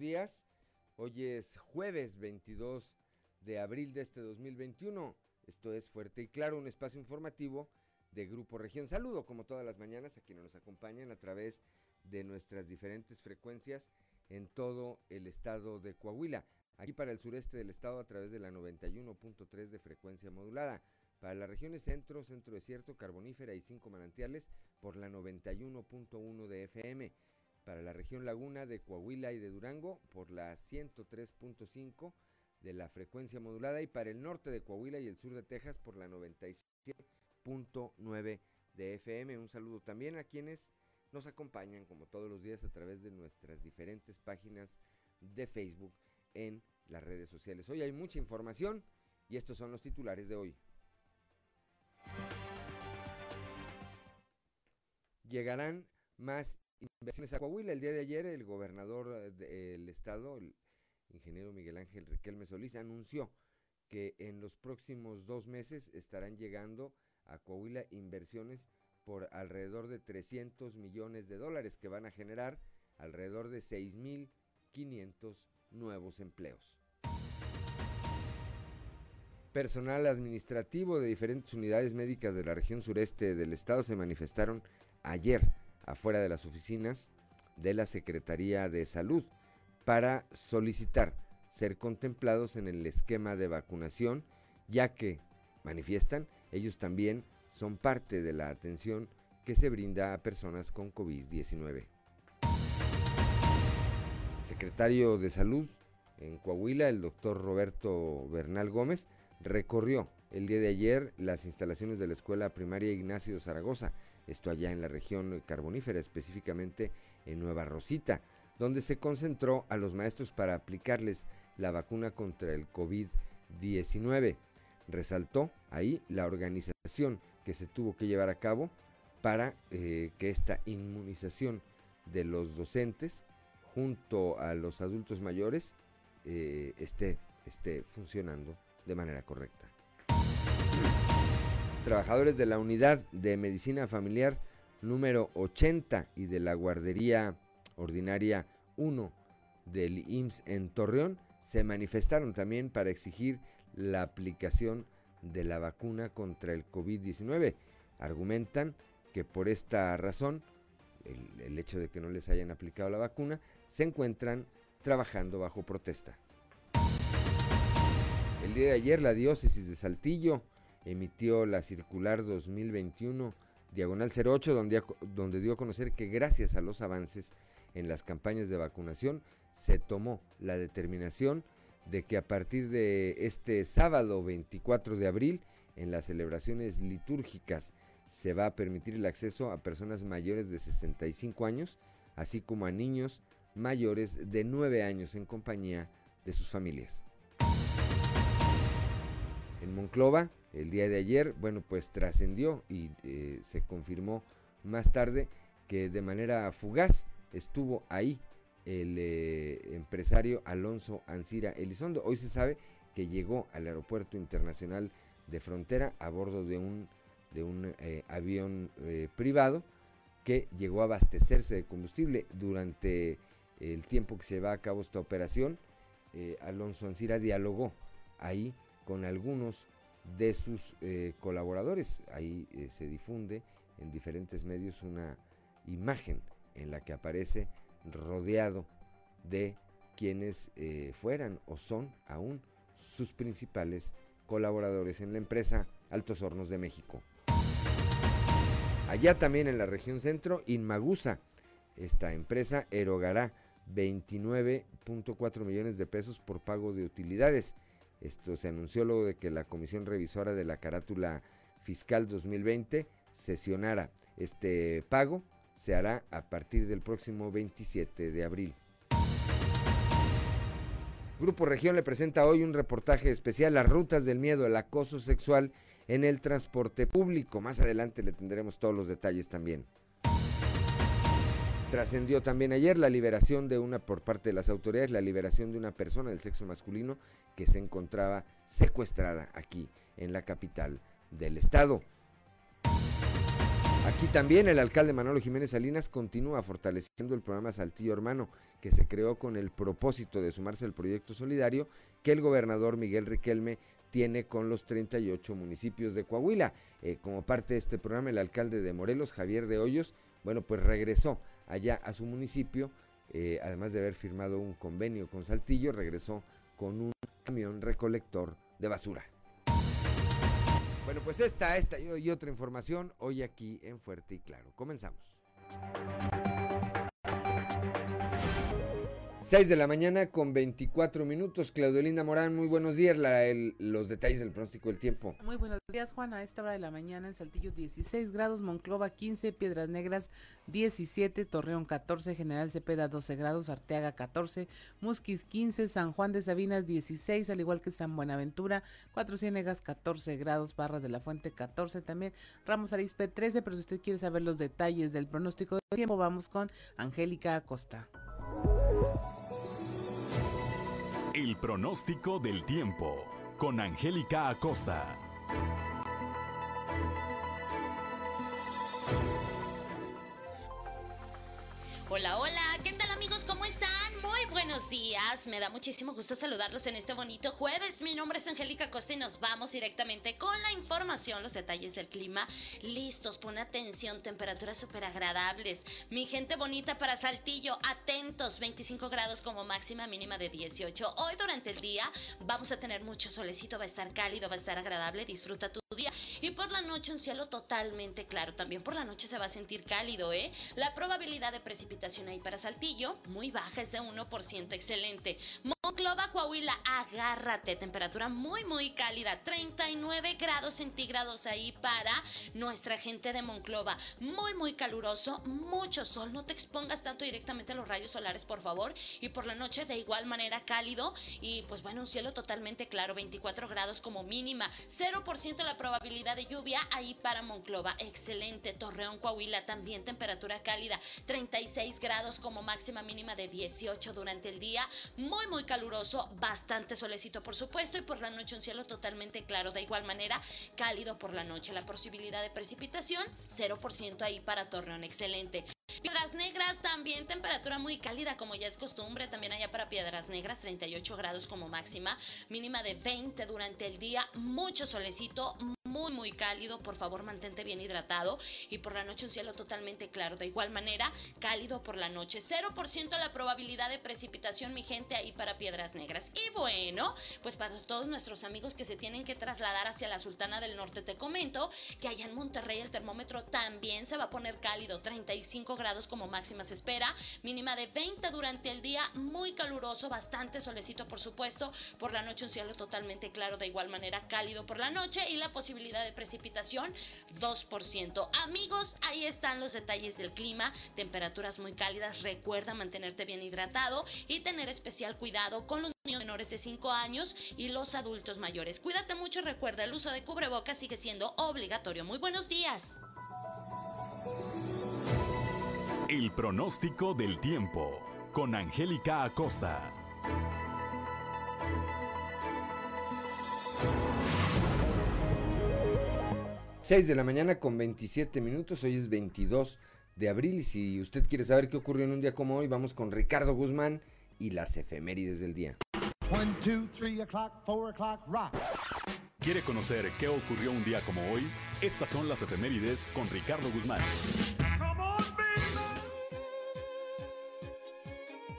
días. Hoy es jueves 22 de abril de este 2021. Esto es Fuerte y Claro, un espacio informativo de Grupo Región. Saludo como todas las mañanas a quienes nos acompañan a través de nuestras diferentes frecuencias en todo el estado de Coahuila. Aquí para el sureste del estado a través de la 91.3 de frecuencia modulada. Para las regiones centro, centro desierto, carbonífera y cinco manantiales por la 91.1 de FM. Para la región laguna de Coahuila y de Durango por la 103.5 de la frecuencia modulada y para el norte de Coahuila y el sur de Texas por la 97.9 de FM. Un saludo también a quienes nos acompañan como todos los días a través de nuestras diferentes páginas de Facebook en las redes sociales. Hoy hay mucha información y estos son los titulares de hoy. Llegarán más inversiones a Coahuila. El día de ayer el gobernador del estado, el ingeniero Miguel Ángel Riquelme Solís, anunció que en los próximos dos meses estarán llegando a Coahuila inversiones por alrededor de 300 millones de dólares que van a generar alrededor de 6.500 nuevos empleos. Personal administrativo de diferentes unidades médicas de la región sureste del estado se manifestaron ayer afuera de las oficinas de la Secretaría de Salud para solicitar ser contemplados en el esquema de vacunación, ya que, manifiestan, ellos también son parte de la atención que se brinda a personas con COVID-19. Secretario de Salud en Coahuila, el doctor Roberto Bernal Gómez, recorrió el día de ayer las instalaciones de la Escuela Primaria Ignacio Zaragoza, esto allá en la región carbonífera, específicamente en Nueva Rosita, donde se concentró a los maestros para aplicarles la vacuna contra el COVID-19. Resaltó ahí la organización que se tuvo que llevar a cabo para eh, que esta inmunización de los docentes junto a los adultos mayores eh, esté, esté funcionando de manera correcta. Trabajadores de la unidad de medicina familiar número 80 y de la guardería ordinaria 1 del IMSS en Torreón se manifestaron también para exigir la aplicación de la vacuna contra el COVID-19. Argumentan que por esta razón, el, el, hecho de que no les hayan aplicado la vacuna, se encuentran trabajando bajo protesta. El día de ayer la diócesis de Saltillo emitió la circular 2021 diagonal 08 donde, donde dio a conocer que gracias a los avances en las campañas de vacunación se tomó la determinación de que a partir de este sábado 24 de abril en las celebraciones litúrgicas se va a permitir el acceso a personas mayores de 65 años, así como a niños mayores de 9 años en compañía de sus familias. En Monclova, el día de ayer, bueno, pues trascendió y eh, se confirmó más tarde que de manera fugaz estuvo ahí el eh, empresario Alonso Ancira Elizondo. Hoy se sabe que llegó al aeropuerto internacional de frontera a bordo de un, de un eh, avión privado que llegó a abastecerse de combustible durante el tiempo que se va a cabo esta operación. Alonso Ancira dialogó ahí con algunos de sus eh, colaboradores. Ahí eh, se difunde en diferentes medios una imagen en la que aparece rodeado de quienes eh, fueran o son aún sus principales colaboradores en la empresa Altos Hornos de México. Allá también en la región centro, Inmagusa, esta empresa erogará 29.4 millones de pesos por pago de utilidades esto se anunció luego de que la Comisión Revisora de la Carátula Fiscal 2020 sesionara este pago. Se hará a partir del próximo 27 de abril. Grupo Región le presenta hoy un reportaje especial, las rutas del miedo, el acoso sexual en el transporte público. Más adelante le tendremos todos los detalles también. Trascendió también ayer la liberación de una, por parte de las autoridades, la liberación de una persona del sexo masculino que se encontraba secuestrada aquí en la capital del estado. Aquí también el alcalde Manolo Jiménez Salinas continúa fortaleciendo el programa Saltillo Hermano, que se creó con el propósito de sumarse al proyecto solidario que el gobernador Miguel Riquelme tiene con los 38 municipios de Coahuila. Eh, como parte de este programa, el alcalde de Morelos, Javier de Hoyos, bueno, pues regresó allá a su municipio, eh, además de haber firmado un convenio con Saltillo, regresó con un camión recolector de basura. Bueno, pues esta, esta y otra información hoy aquí en Fuerte y Claro. Comenzamos. 6 de la mañana con 24 minutos. Claudelina Morán, muy buenos días. los detalles del pronóstico del tiempo. Muy buenos días, Juan. A esta hora de la mañana en Saltillo 16 grados, Monclova 15, Piedras Negras 17, Torreón 14, General Cepeda 12 grados, Arteaga 14, Musquis 15, San Juan de Sabinas 16, al igual que San Buenaventura, Cuatro Ciénegas 14 grados, Barras de la Fuente 14 también, Ramos Arispe 13. Pero si usted quiere saber los detalles del pronóstico del tiempo, vamos con Angélica Acosta. El pronóstico del tiempo con Angélica Acosta. Hola, hola, ¿qué tal. Buenos días, me da muchísimo gusto saludarlos en este bonito jueves. Mi nombre es Angélica Costa y nos vamos directamente con la información, los detalles del clima. Listos, pon atención, temperaturas súper agradables. Mi gente bonita para Saltillo, atentos, 25 grados como máxima mínima de 18. Hoy durante el día vamos a tener mucho solecito, va a estar cálido, va a estar agradable, disfruta tu día. Y por la noche un cielo totalmente claro, también por la noche se va a sentir cálido, ¿eh? La probabilidad de precipitación ahí para Saltillo, muy baja, es de 1%, excelente. Monclova, Coahuila, agárrate, temperatura muy, muy cálida, 39 grados centígrados ahí para nuestra gente de Monclova. Muy, muy caluroso, mucho sol, no te expongas tanto directamente a los rayos solares, por favor. Y por la noche de igual manera cálido. Y pues bueno, un cielo totalmente claro, 24 grados como mínima, 0% la probabilidad de lluvia ahí para Monclova, excelente. Torreón, Coahuila, también temperatura cálida, 36 grados como máxima mínima de 18 durante el día. Muy, muy caluroso, bastante solecito por supuesto y por la noche un cielo totalmente claro. De igual manera, cálido por la noche. La posibilidad de precipitación, 0% ahí para Torreón. Excelente. Piedras Negras también temperatura muy cálida como ya es costumbre, también allá para Piedras Negras 38 grados como máxima, mínima de 20 durante el día, mucho solecito, muy muy cálido, por favor mantente bien hidratado y por la noche un cielo totalmente claro, de igual manera cálido por la noche, 0% la probabilidad de precipitación mi gente ahí para Piedras Negras. Y bueno, pues para todos nuestros amigos que se tienen que trasladar hacia la Sultana del Norte te comento que allá en Monterrey el termómetro también se va a poner cálido, 35 grados como máxima se espera, mínima de 20 durante el día, muy caluroso, bastante solecito por supuesto, por la noche un cielo totalmente claro, de igual manera cálido por la noche y la posibilidad de precipitación 2%. Amigos, ahí están los detalles del clima, temperaturas muy cálidas, recuerda mantenerte bien hidratado y tener especial cuidado con los niños menores de 5 años y los adultos mayores. Cuídate mucho, recuerda el uso de cubrebocas sigue siendo obligatorio. Muy buenos días. El pronóstico del tiempo con Angélica Acosta. Seis de la mañana con 27 minutos, hoy es 22 de abril y si usted quiere saber qué ocurrió en un día como hoy, vamos con Ricardo Guzmán y las efemérides del día. ¿Quiere conocer qué ocurrió un día como hoy? Estas son las efemérides con Ricardo Guzmán.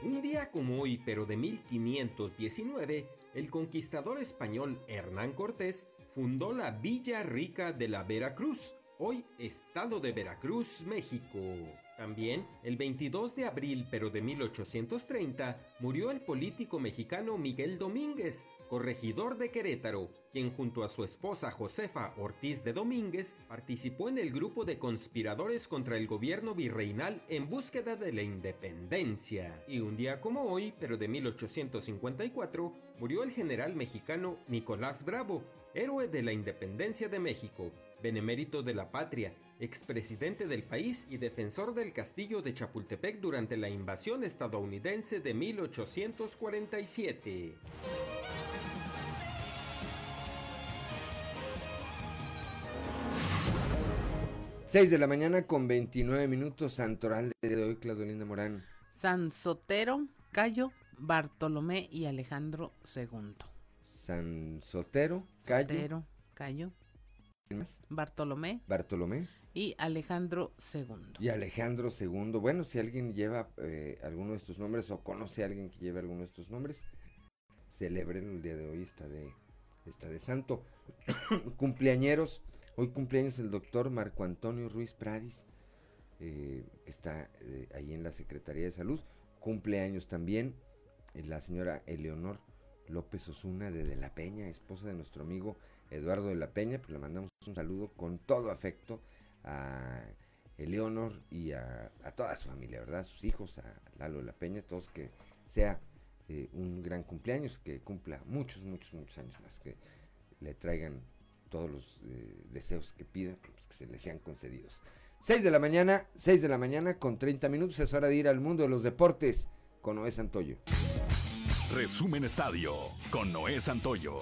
Un día como hoy, pero de 1519, el conquistador español Hernán Cortés fundó la Villa Rica de la Veracruz, hoy estado de Veracruz, México. También, el 22 de abril pero de 1830, murió el político mexicano Miguel Domínguez, corregidor de Querétaro, quien junto a su esposa Josefa Ortiz de Domínguez participó en el grupo de conspiradores contra el gobierno virreinal en búsqueda de la independencia. Y un día como hoy, pero de 1854, murió el general mexicano Nicolás Bravo, héroe de la independencia de México, benemérito de la patria, expresidente del país y defensor del castillo de Chapultepec durante la invasión estadounidense de 1847. 6 de la mañana con 29 minutos, Santoral de hoy, Claudelina Morán. San Sotero, Cayo, Bartolomé y Alejandro II. San Sotero, Cayo. Sotero, Cayo. ¿Quién más? Bartolomé Bartolomé y Alejandro II. y Alejandro II. Bueno, si alguien lleva eh, alguno de estos nombres o conoce a alguien que lleve alguno de estos nombres, celebren el día de hoy, está de, está de santo. Cumpleañeros, hoy cumpleaños el doctor Marco Antonio Ruiz Pradis, eh, que está eh, ahí en la Secretaría de Salud. Cumpleaños también eh, la señora Eleonor López Osuna de De la Peña, esposa de nuestro amigo Eduardo de la Peña, pues le mandamos un saludo con todo afecto a Eleonor y a, a toda su familia, ¿verdad? A sus hijos, a Lalo de la Peña, todos que sea un gran cumpleaños, que cumpla muchos, muchos, muchos años más, que le traigan todos los eh, deseos que pida, pues, que se les sean concedidos. 6 de la mañana, 6 de la mañana con 30 minutos, es hora de ir al mundo de los deportes con Noé Santoyo. Resumen Estadio con Noé Santoyo.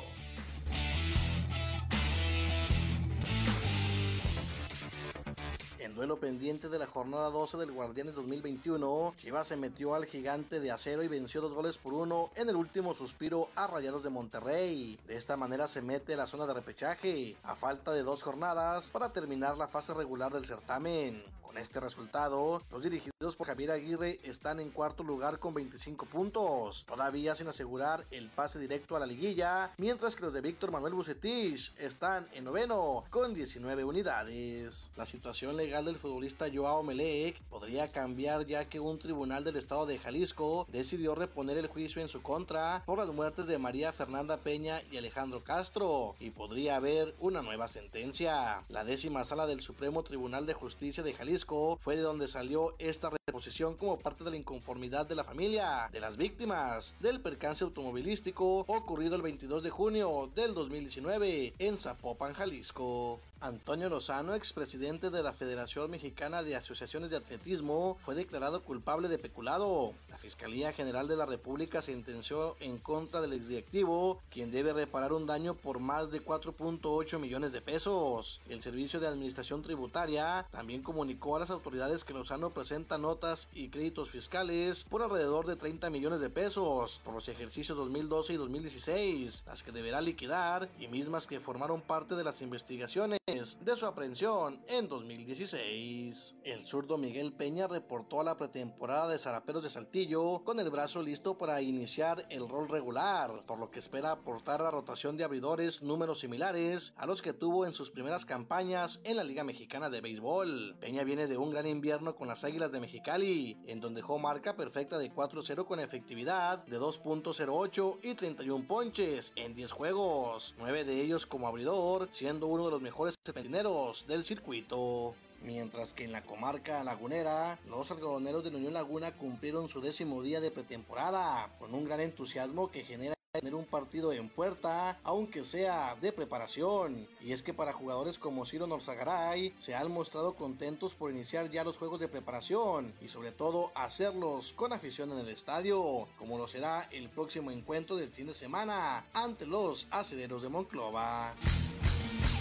Duelo pendiente de la jornada 12 del Guardianes 2021, Chivas se metió al gigante de acero y venció dos goles por uno en el último suspiro a Rayados de Monterrey. De esta manera se mete a la zona de repechaje, a falta de dos jornadas para terminar la fase regular del certamen. Con este resultado, los dirigidos por Javier Aguirre están en cuarto lugar con 25 puntos, todavía sin asegurar el pase directo a la liguilla, mientras que los de Víctor Manuel Bucetich están en noveno con 19 unidades. La situación legal del futbolista Joao Melec podría cambiar ya que un tribunal del estado de Jalisco decidió reponer el juicio en su contra por las muertes de María Fernanda Peña y Alejandro Castro y podría haber una nueva sentencia. La décima sala del Supremo Tribunal de Justicia de Jalisco fue de donde salió esta reposición como parte de la inconformidad de la familia de las víctimas del percance automovilístico ocurrido el 22 de junio del 2019 en Zapopan, Jalisco. Antonio Lozano, expresidente de la Federación Mexicana de Asociaciones de Atletismo, fue declarado culpable de peculado. La Fiscalía General de la República sentenció en contra del exdirectivo, quien debe reparar un daño por más de 4.8 millones de pesos. El Servicio de Administración Tributaria también comunicó a las autoridades que Lozano presenta notas y créditos fiscales por alrededor de 30 millones de pesos por los ejercicios 2012 y 2016, las que deberá liquidar y mismas que formaron parte de las investigaciones de su aprehensión en 2016. El zurdo Miguel Peña reportó a la pretemporada de Zaraperos de Saltillo con el brazo listo para iniciar el rol regular, por lo que espera aportar la rotación de abridores números similares a los que tuvo en sus primeras campañas en la Liga Mexicana de Béisbol. Peña viene de un gran invierno con las Águilas de Mexicali, en donde dejó marca perfecta de 4-0 con efectividad de 2.08 y 31 ponches en 10 juegos, 9 de ellos como abridor, siendo uno de los mejores serpentineros del circuito. Mientras que en la comarca lagunera, los algodoneros de Unión Laguna cumplieron su décimo día de pretemporada, con un gran entusiasmo que genera tener un partido en puerta, aunque sea de preparación. Y es que para jugadores como Ciro Norzagaray se han mostrado contentos por iniciar ya los juegos de preparación y sobre todo hacerlos con afición en el estadio, como lo será el próximo encuentro del fin de semana ante los acederos de Monclova.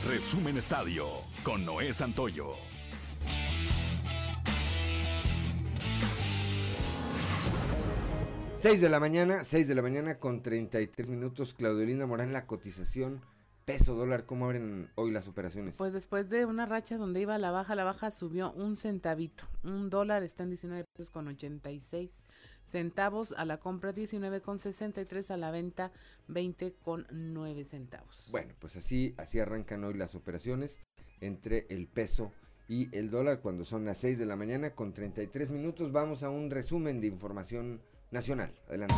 Resumen Estadio con Noé Santoyo. 6 de la mañana, 6 de la mañana con 33 minutos. Claudelina Morán, la cotización peso dólar, ¿cómo abren hoy las operaciones? Pues después de una racha donde iba la baja, la baja subió un centavito. Un dólar está en 19 pesos con 86 centavos a la compra, 19 con 63 a la venta, 20 con 9 centavos. Bueno, pues así, así arrancan hoy las operaciones entre el peso y el dólar cuando son las 6 de la mañana con 33 minutos. Vamos a un resumen de información nacional. Adelante.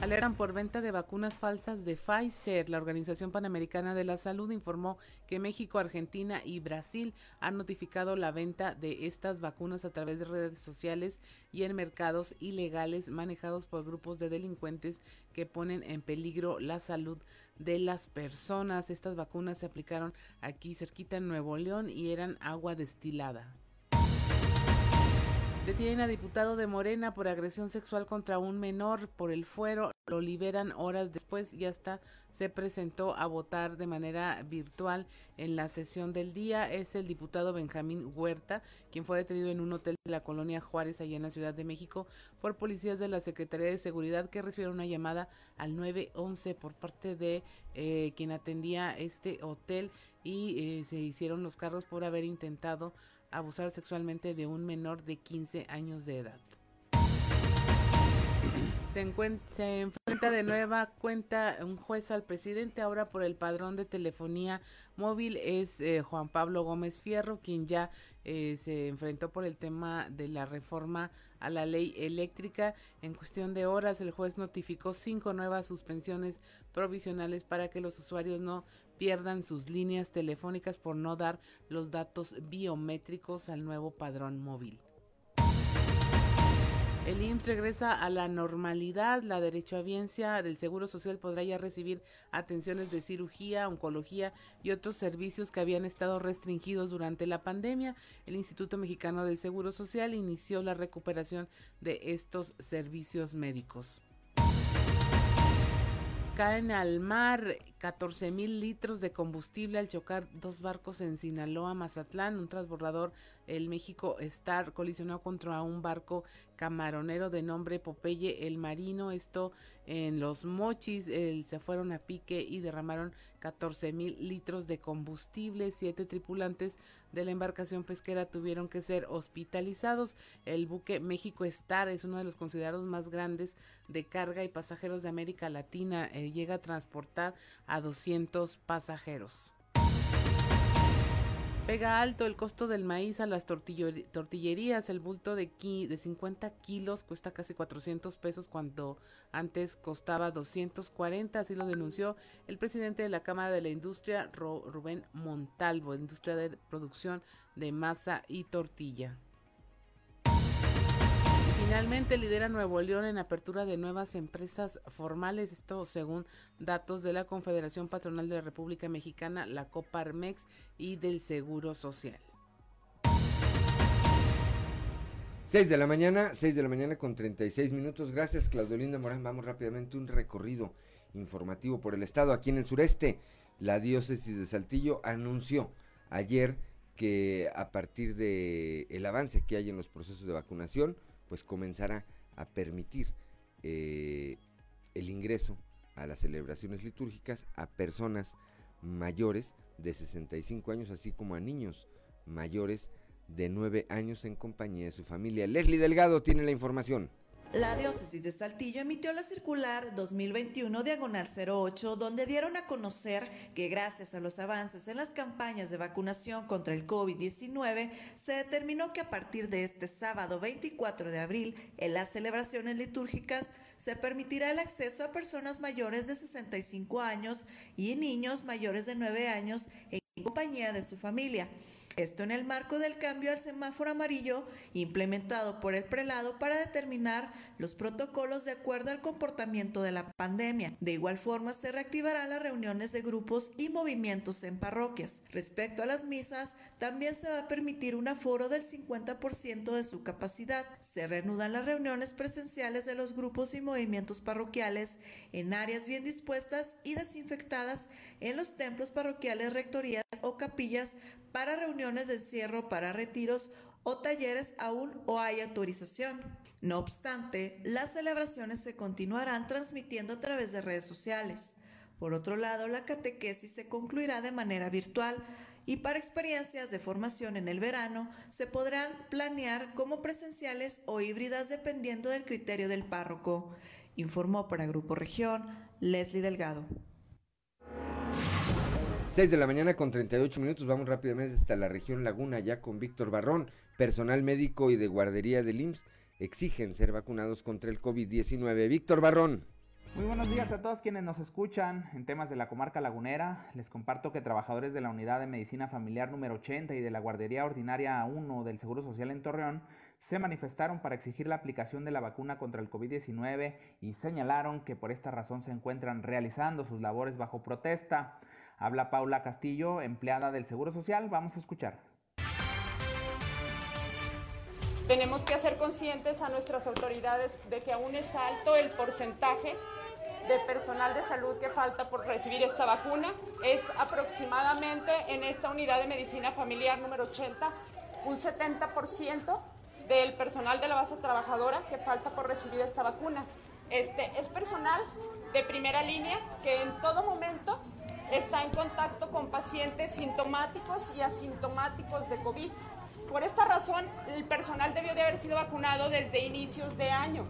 Alertan por venta de vacunas falsas de Pfizer. La Organización Panamericana de la Salud informó que México, Argentina y Brasil han notificado la venta de estas vacunas a través de redes sociales y en mercados ilegales manejados por grupos de delincuentes que ponen en peligro la salud de las personas. Estas vacunas se aplicaron aquí cerquita en Nuevo León y eran agua destilada. Detienen a diputado de Morena por agresión sexual contra un menor por el fuero. Lo liberan horas después y hasta se presentó a votar de manera virtual en la sesión del día. Es el diputado Benjamín Huerta, quien fue detenido en un hotel de la colonia Juárez, allá en la Ciudad de México, por policías de la Secretaría de Seguridad que recibieron una llamada al 911 por parte de eh, quien atendía este hotel y eh, se hicieron los cargos por haber intentado abusar sexualmente de un menor de 15 años de edad. Se, enfrenta de nueva cuenta un juez al presidente ahora por el padrón de telefonía móvil es eh, Juan Pablo Gómez Fierro quien ya eh, se enfrentó por el tema de la reforma a la ley eléctrica en cuestión de horas el juez notificó cinco nuevas suspensiones provisionales para que los usuarios no pierdan sus líneas telefónicas por no dar los datos biométricos al nuevo padrón móvil. El IMSS regresa a la normalidad. La derechohabiencia del Seguro Social podrá ya recibir atenciones de cirugía, oncología y otros servicios que habían estado restringidos durante la pandemia. El Instituto Mexicano del Seguro Social inició la recuperación de estos servicios médicos caen al mar 14 mil litros de combustible al chocar dos barcos en Sinaloa, Mazatlán. Un transbordador, el México Star, colisionó contra un barco camaronero de nombre Popeye el Marino. Esto en los mochis. se fueron a pique y derramaron 14 mil litros de combustible. Siete tripulantes de la embarcación pesquera tuvieron que ser hospitalizados. El buque México Star es uno de los considerados más grandes de carga y pasajeros de América Latina. Eh, llega a transportar a 200 pasajeros. Pega alto el costo del maíz a las tortillerías. El bulto de, de 50 kilos cuesta casi 400 pesos cuando antes costaba 240. Así lo denunció el presidente de la Cámara de la Industria, Rubén Montalvo, industria de producción de masa y tortilla. Finalmente lidera Nuevo León en apertura de nuevas empresas formales, esto según datos de la Confederación Patronal de la República Mexicana, la Coparmex y del Seguro Social. 6 de la mañana, 6 de la mañana con 36 minutos. Gracias, Claudolinda Morán. Vamos rápidamente un recorrido informativo por el estado. Aquí en el sureste, la diócesis de Saltillo anunció ayer que a partir de avance que hay en los procesos de vacunación, pues comenzará a permitir eh, el ingreso a las celebraciones litúrgicas a personas mayores de 65 años, así como a niños mayores de 9 años en compañía de su familia. Leslie Delgado tiene la información. La diócesis de Saltillo emitió la circular 2021 diagonal 08 donde dieron a conocer que gracias a los avances en las campañas de vacunación contra el COVID-19 se determinó que a partir de este sábado 24 de abril en las celebraciones litúrgicas se permitirá el acceso a personas mayores de 65 años y niños mayores de 9 años en compañía de su familia. Esto en el marco del cambio al semáforo amarillo implementado por el prelado para determinar los protocolos de acuerdo al comportamiento de la pandemia. De igual forma, se reactivarán las reuniones de grupos y movimientos en parroquias. Respecto a las misas, también se va a permitir un aforo del 50% de su capacidad. Se reanudan las reuniones presenciales de los grupos y movimientos parroquiales en áreas bien dispuestas y desinfectadas en los templos parroquiales, rectorías o capillas para reuniones de encierro, para retiros o talleres aún o hay autorización. No obstante, las celebraciones se continuarán transmitiendo a través de redes sociales. Por otro lado, la catequesis se concluirá de manera virtual y para experiencias de formación en el verano se podrán planear como presenciales o híbridas dependiendo del criterio del párroco, informó para Grupo Región Leslie Delgado. 6 de la mañana con 38 minutos, vamos rápidamente hasta la región Laguna, ya con Víctor Barrón, personal médico y de guardería del IMSS exigen ser vacunados contra el COVID-19. Víctor Barrón. Muy buenos días a todos quienes nos escuchan en temas de la comarca lagunera. Les comparto que trabajadores de la Unidad de Medicina Familiar número 80 y de la Guardería Ordinaria 1 del Seguro Social en Torreón se manifestaron para exigir la aplicación de la vacuna contra el COVID-19 y señalaron que por esta razón se encuentran realizando sus labores bajo protesta. Habla Paula Castillo, empleada del Seguro Social. Vamos a escuchar. Tenemos que hacer conscientes a nuestras autoridades de que aún es alto el porcentaje de personal de salud que falta por recibir esta vacuna. Es aproximadamente en esta unidad de medicina familiar número 80 un 70% del personal de la base trabajadora que falta por recibir esta vacuna. Este es personal de primera línea que en todo momento está en contacto con pacientes sintomáticos y asintomáticos de COVID. Por esta razón, el personal debió de haber sido vacunado desde inicios de año.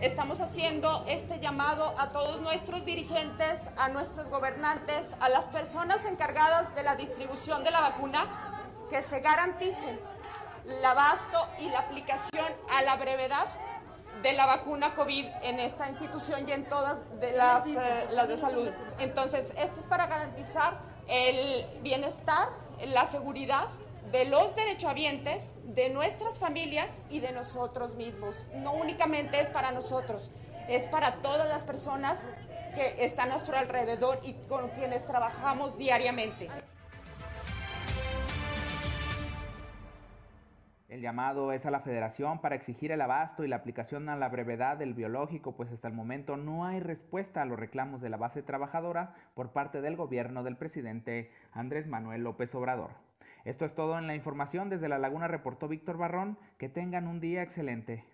Estamos haciendo este llamado a todos nuestros dirigentes, a nuestros gobernantes, a las personas encargadas de la distribución de la vacuna, que se garanticen el abasto y la aplicación a la brevedad de la vacuna COVID en esta institución y en todas de las, eh, las de salud. Entonces, esto es para garantizar el bienestar, la seguridad de los derechohabientes, de nuestras familias y de nosotros mismos. No únicamente es para nosotros, es para todas las personas que están a nuestro alrededor y con quienes trabajamos diariamente. El llamado es a la federación para exigir el abasto y la aplicación a la brevedad del biológico, pues hasta el momento no hay respuesta a los reclamos de la base trabajadora por parte del gobierno del presidente Andrés Manuel López Obrador. Esto es todo en la información. Desde La Laguna reportó Víctor Barrón. Que tengan un día excelente.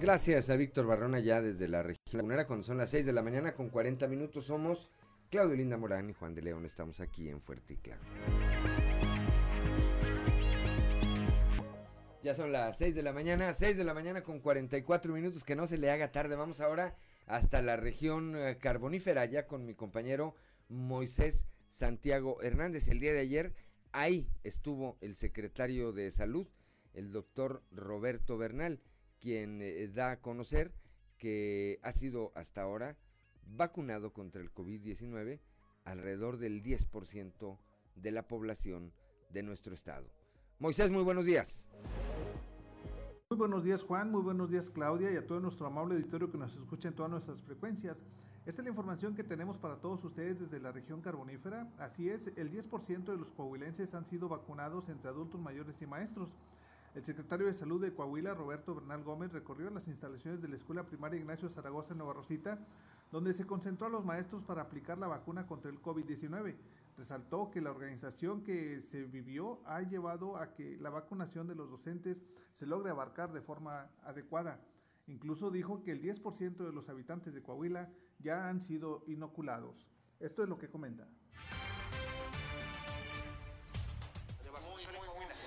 Gracias a Víctor Barrón allá desde la región lagunera cuando son las 6 de la mañana con 40 minutos somos Claudio Linda Morán y Juan de León. Estamos aquí en Fuerte y Claro. Ya son las 6 de la mañana, 6 de la mañana con 44 minutos, que no se le haga tarde. Vamos ahora hasta la región eh, carbonífera, ya con mi compañero Moisés Santiago Hernández. El día de ayer ahí estuvo el secretario de Salud, el doctor Roberto Bernal, quien eh, da a conocer que ha sido hasta ahora vacunado contra el COVID-19 alrededor del 10% de la población de nuestro estado. Moisés, muy buenos días. Muy buenos días Juan, muy buenos días Claudia y a todo nuestro amable auditorio que nos escucha en todas nuestras frecuencias. Esta es la información que tenemos para todos ustedes desde la región carbonífera. Así es, el 10% de los coahuilenses han sido vacunados entre adultos mayores y maestros. El secretario de Salud de Coahuila, Roberto Bernal Gómez, recorrió las instalaciones de la Escuela Primaria Ignacio Zaragoza en Nueva Rosita, donde se concentró a los maestros para aplicar la vacuna contra el COVID-19. Resaltó que la organización que se vivió ha llevado a que la vacunación de los docentes se logre abarcar de forma adecuada. Incluso dijo que el 10% de los habitantes de Coahuila ya han sido inoculados. Esto es lo que comenta. Muy,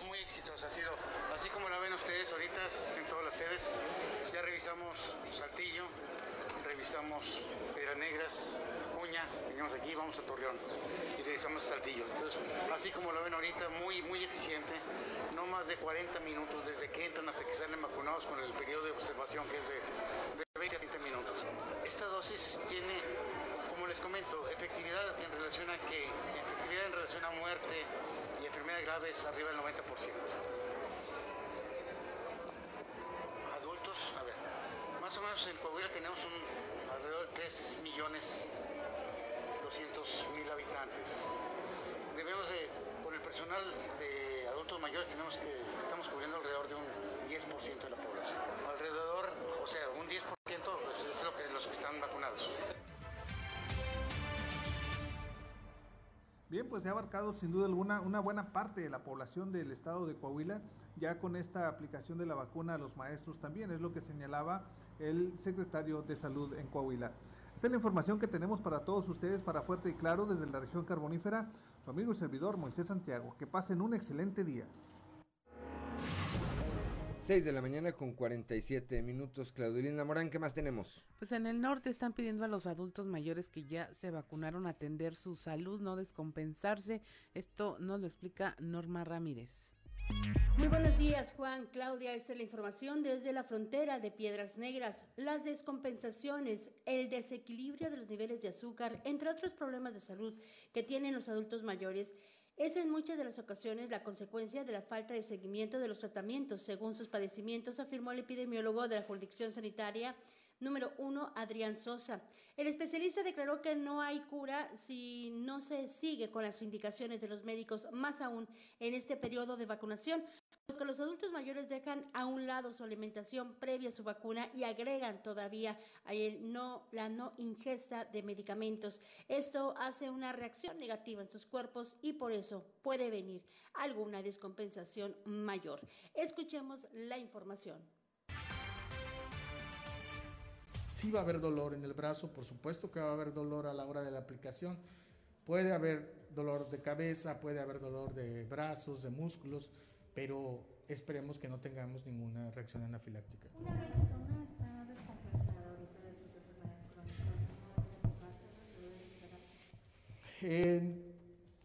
muy, ha sido, así como la ven ustedes ahorita en todas las sedes. Ya revisamos Saltillo, revisamos Piedras Negras, Uña, venimos aquí, vamos a Torreón y revisamos Saltillo. Entonces, así como lo ven ahorita, muy, muy eficiente, no más de 40 minutos desde que entran hasta que salen vacunados con el periodo de observación que es de, de 20 a 20 minutos. Esta dosis tiene, como les comento, efectividad en relación a que, efectividad en relación a muerte y enfermedades graves arriba del 90%. Adultos, a ver, más o menos en Coahuila tenemos un, alrededor de 3 millones 200 mil habitantes. Debemos de, con el personal de adultos mayores, tenemos que, estamos cubriendo alrededor de un 10% de la población. Alrededor, o sea, un 10% es lo que, los que están vacunados. Bien, pues se ha abarcado sin duda alguna una buena parte de la población del estado de Coahuila, ya con esta aplicación de la vacuna a los maestros también, es lo que señalaba el secretario de Salud en Coahuila. Esta es la información que tenemos para todos ustedes para Fuerte y Claro desde la región carbonífera. Su amigo y servidor Moisés Santiago. Que pasen un excelente día. 6 de la mañana con 47 minutos. Claudelina Morán, ¿qué más tenemos? Pues en el norte están pidiendo a los adultos mayores que ya se vacunaron atender su salud, no descompensarse. Esto nos lo explica Norma Ramírez. Muy buenos días, Juan. Claudia, esta es la información desde la frontera de Piedras Negras. Las descompensaciones, el desequilibrio de los niveles de azúcar, entre otros problemas de salud que tienen los adultos mayores, es en muchas de las ocasiones la consecuencia de la falta de seguimiento de los tratamientos, según sus padecimientos, afirmó el epidemiólogo de la jurisdicción sanitaria Número 1, Adrián Sosa. El especialista declaró que no hay cura si no se sigue con las indicaciones de los médicos, más aún en este periodo de vacunación, pues que los adultos mayores dejan a un lado su alimentación previa a su vacuna y agregan todavía la no ingesta de medicamentos. Esto hace una reacción negativa en sus cuerpos y por eso puede venir alguna descompensación mayor. Escuchemos la información. Sí va a haber dolor en el brazo, por supuesto que va a haber dolor a la hora de la aplicación. Puede haber dolor de cabeza, puede haber dolor de brazos, de músculos, pero esperemos que no tengamos ninguna reacción anafiláctica. Una persona está descompensada ahorita de sus enfermedades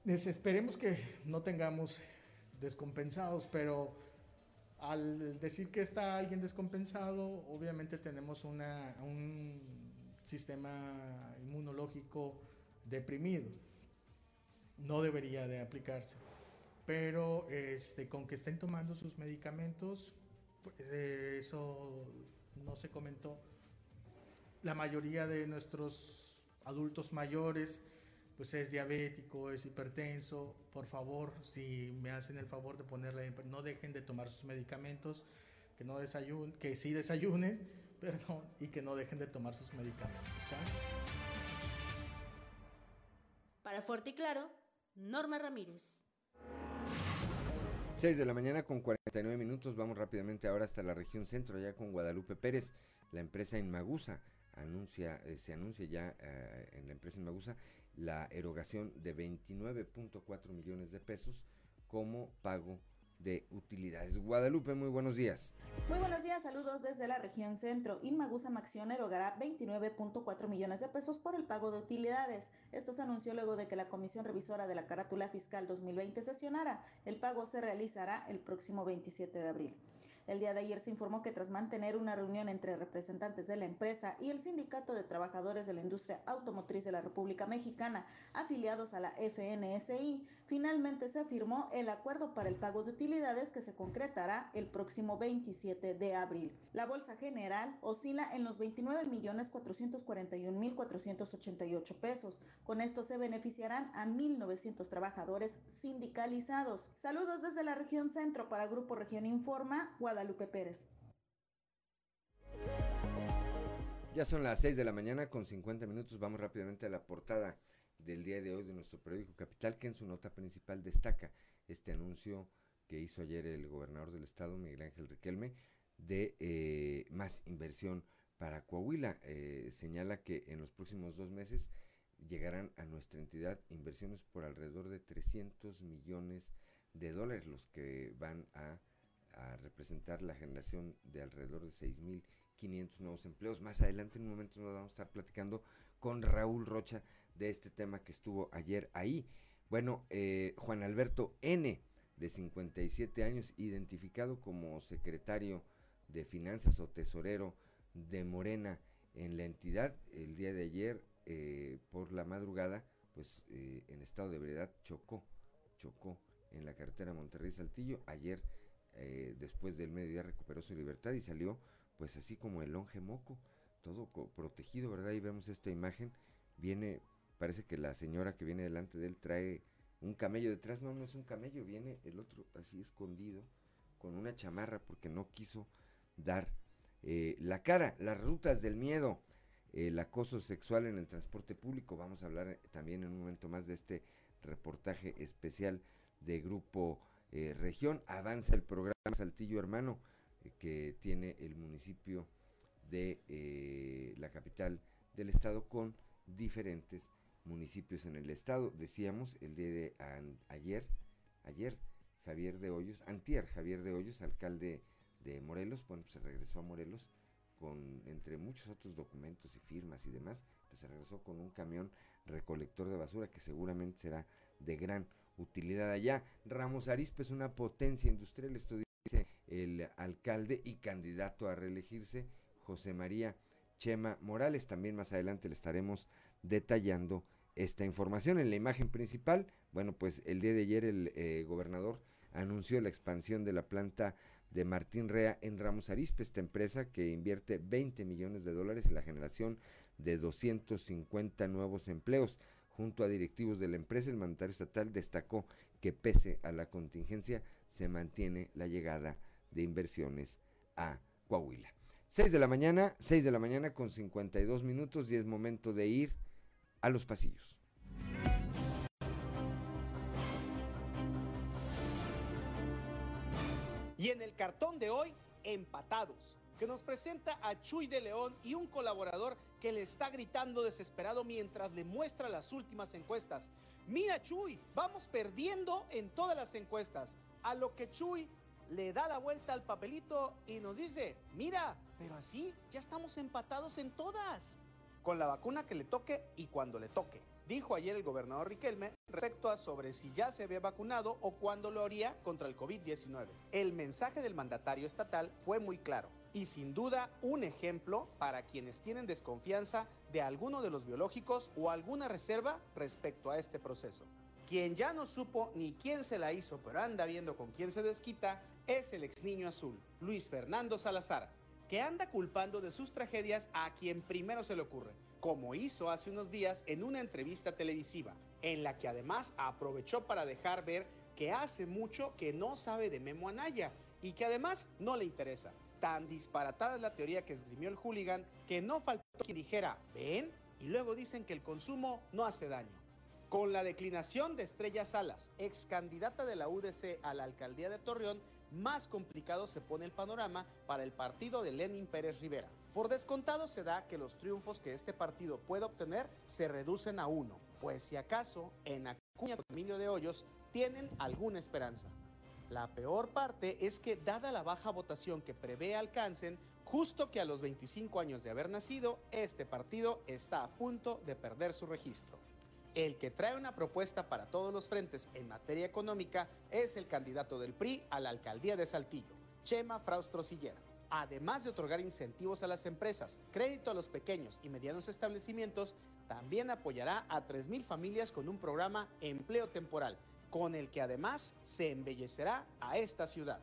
crónicas, esperemos que no tengamos descompensados, pero al decir que está alguien descompensado, obviamente tenemos un sistema inmunológico deprimido. No debería de aplicarse pero este, con que estén tomando sus medicamentos, pues, eso no se comentó. La mayoría de nuestros adultos mayores, pues es diabético, es hipertenso. Por favor, si me hacen el favor de ponerle, no dejen de tomar sus medicamentos, que no desayunen, que sí desayunen, perdón, y que no dejen de tomar sus medicamentos. Para Fuerte y Claro, Norma Ramírez. 6 de la mañana con 49 minutos. Vamos rápidamente ahora hasta la región centro, ya con Guadalupe Pérez. La empresa Inmagusa anuncia, eh, se anuncia ya eh, en la empresa Inmagusa la erogación de 29.4 millones de pesos como pago de utilidades. Guadalupe, muy buenos días. Muy buenos días, saludos desde la región centro. Inmagusa Maxión erogará 29.4 millones de pesos por el pago de utilidades. Esto se anunció luego de que la Comisión Revisora de la Carátula Fiscal 2020 sesionara. El pago se realizará el próximo 27 de abril. El día de ayer se informó que tras mantener una reunión entre representantes de la empresa y el Sindicato de Trabajadores de la Industria Automotriz de la República Mexicana, afiliados a la FNSI, finalmente se firmó el acuerdo para el pago de utilidades que se concretará el próximo 27 de abril. La bolsa general oscila en los 29.441.488 pesos. Con esto se beneficiarán a 1.900 trabajadores sindicalizados. Saludos desde la región centro para Grupo Región Informa. Guadalupe Pérez. Ya son las 6 de la mañana con 50 minutos. Vamos rápidamente a la portada del día de hoy de nuestro periódico Capital, que en su nota principal destaca este anuncio que hizo ayer el gobernador del estado, Miguel Ángel Riquelme, de eh, más inversión para Coahuila. Eh, señala que en los próximos dos meses llegarán a nuestra entidad inversiones por alrededor de 300 millones de dólares, los que van a representar la generación de alrededor de 6.500 nuevos empleos. Más adelante en un momento nos vamos a estar platicando con Raúl Rocha de este tema que estuvo ayer ahí. Bueno, eh, Juan Alberto N, de 57 años, identificado como secretario de Finanzas o tesorero de Morena en la entidad, el día de ayer eh, por la madrugada, pues eh, en estado de ebriedad chocó, chocó en la carretera Monterrey-Saltillo. Ayer después del mediodía recuperó su libertad y salió pues así como el longe moco, todo protegido, ¿verdad? Y vemos esta imagen, viene, parece que la señora que viene delante de él trae un camello detrás, no, no es un camello, viene el otro así escondido con una chamarra porque no quiso dar eh, la cara, las rutas del miedo, el acoso sexual en el transporte público, vamos a hablar eh, también en un momento más de este reportaje especial de Grupo eh, región. Avanza el programa Saltillo Hermano que tiene el municipio de la capital del estado con diferentes municipios en el estado. Decíamos el día de ayer, ayer Javier de Hoyos, antier Javier de Hoyos, alcalde de Morelos, bueno, pues se regresó a Morelos con, entre muchos otros documentos y firmas y demás, pues se regresó con un camión recolector de basura que seguramente será de gran utilidad allá. Ramos Arizpe es una potencia industrial, esto dice el alcalde y candidato a reelegirse, José María Chema Morales. También más adelante le estaremos detallando esta información. En la imagen principal, bueno, pues el día de ayer el eh, gobernador anunció la expansión de la planta de Martín Rea en Ramos Arispe, esta empresa que invierte 20 millones de dólares en la generación de 250 nuevos empleos. Junto a directivos de la empresa, el mandatario estatal destacó que pese a la contingencia se mantiene la llegada de inversiones a Coahuila. 6 de la mañana, 6 de la mañana con 52 minutos y es momento de ir a los pasillos. Y en el cartón de hoy, empatados, que nos presenta a Chuy de León y un colaborador que le está gritando desesperado mientras le muestra las últimas encuestas. Mira Chuy, vamos perdiendo en todas las encuestas. A lo que Chuy le da la vuelta al papelito y nos dice, mira, pero así ya estamos empatados en todas. Con la vacuna que le toque y cuando le toque. Dijo ayer el gobernador Riquelme respecto a sobre si ya se había vacunado o cuándo lo haría contra el COVID-19. El mensaje del mandatario estatal fue muy claro y sin duda un ejemplo para quienes tienen desconfianza de alguno de los biológicos o alguna reserva respecto a este proceso. Quien ya no supo ni quién se la hizo, pero anda viendo con quién se desquita, es el ex niño azul, Luis Fernando Salazar, que anda culpando de sus tragedias a quien primero se le ocurre, como hizo hace unos días en una entrevista televisiva, en la que además aprovechó para dejar ver que hace mucho que no sabe de Memo Anaya y que además no le interesa. Tan disparatada es la teoría que esgrimió el hooligan que no faltó quien dijera, ven, y luego dicen que el consumo no hace daño. Con la declinación de Estrella Salas, ex candidata de la UDC a la alcaldía de Torreón, más complicado se pone el panorama para el partido de Lenin Pérez Rivera. Por descontado se da que los triunfos que este partido puede obtener se reducen a uno, pues si acaso en Acuña Emilio de Hoyos tienen alguna esperanza. La peor parte es que dada la baja votación que prevé alcancen, justo que a los 25 años de haber nacido, este partido está a punto de perder su registro. El que trae una propuesta para todos los frentes en materia económica es el candidato del PRI a la alcaldía de Saltillo, Chema Fraustro Sillera. Además de otorgar incentivos a las empresas, crédito a los pequeños y medianos establecimientos, también apoyará a 3.000 familias con un programa Empleo Temporal, con el que además se embellecerá a esta ciudad.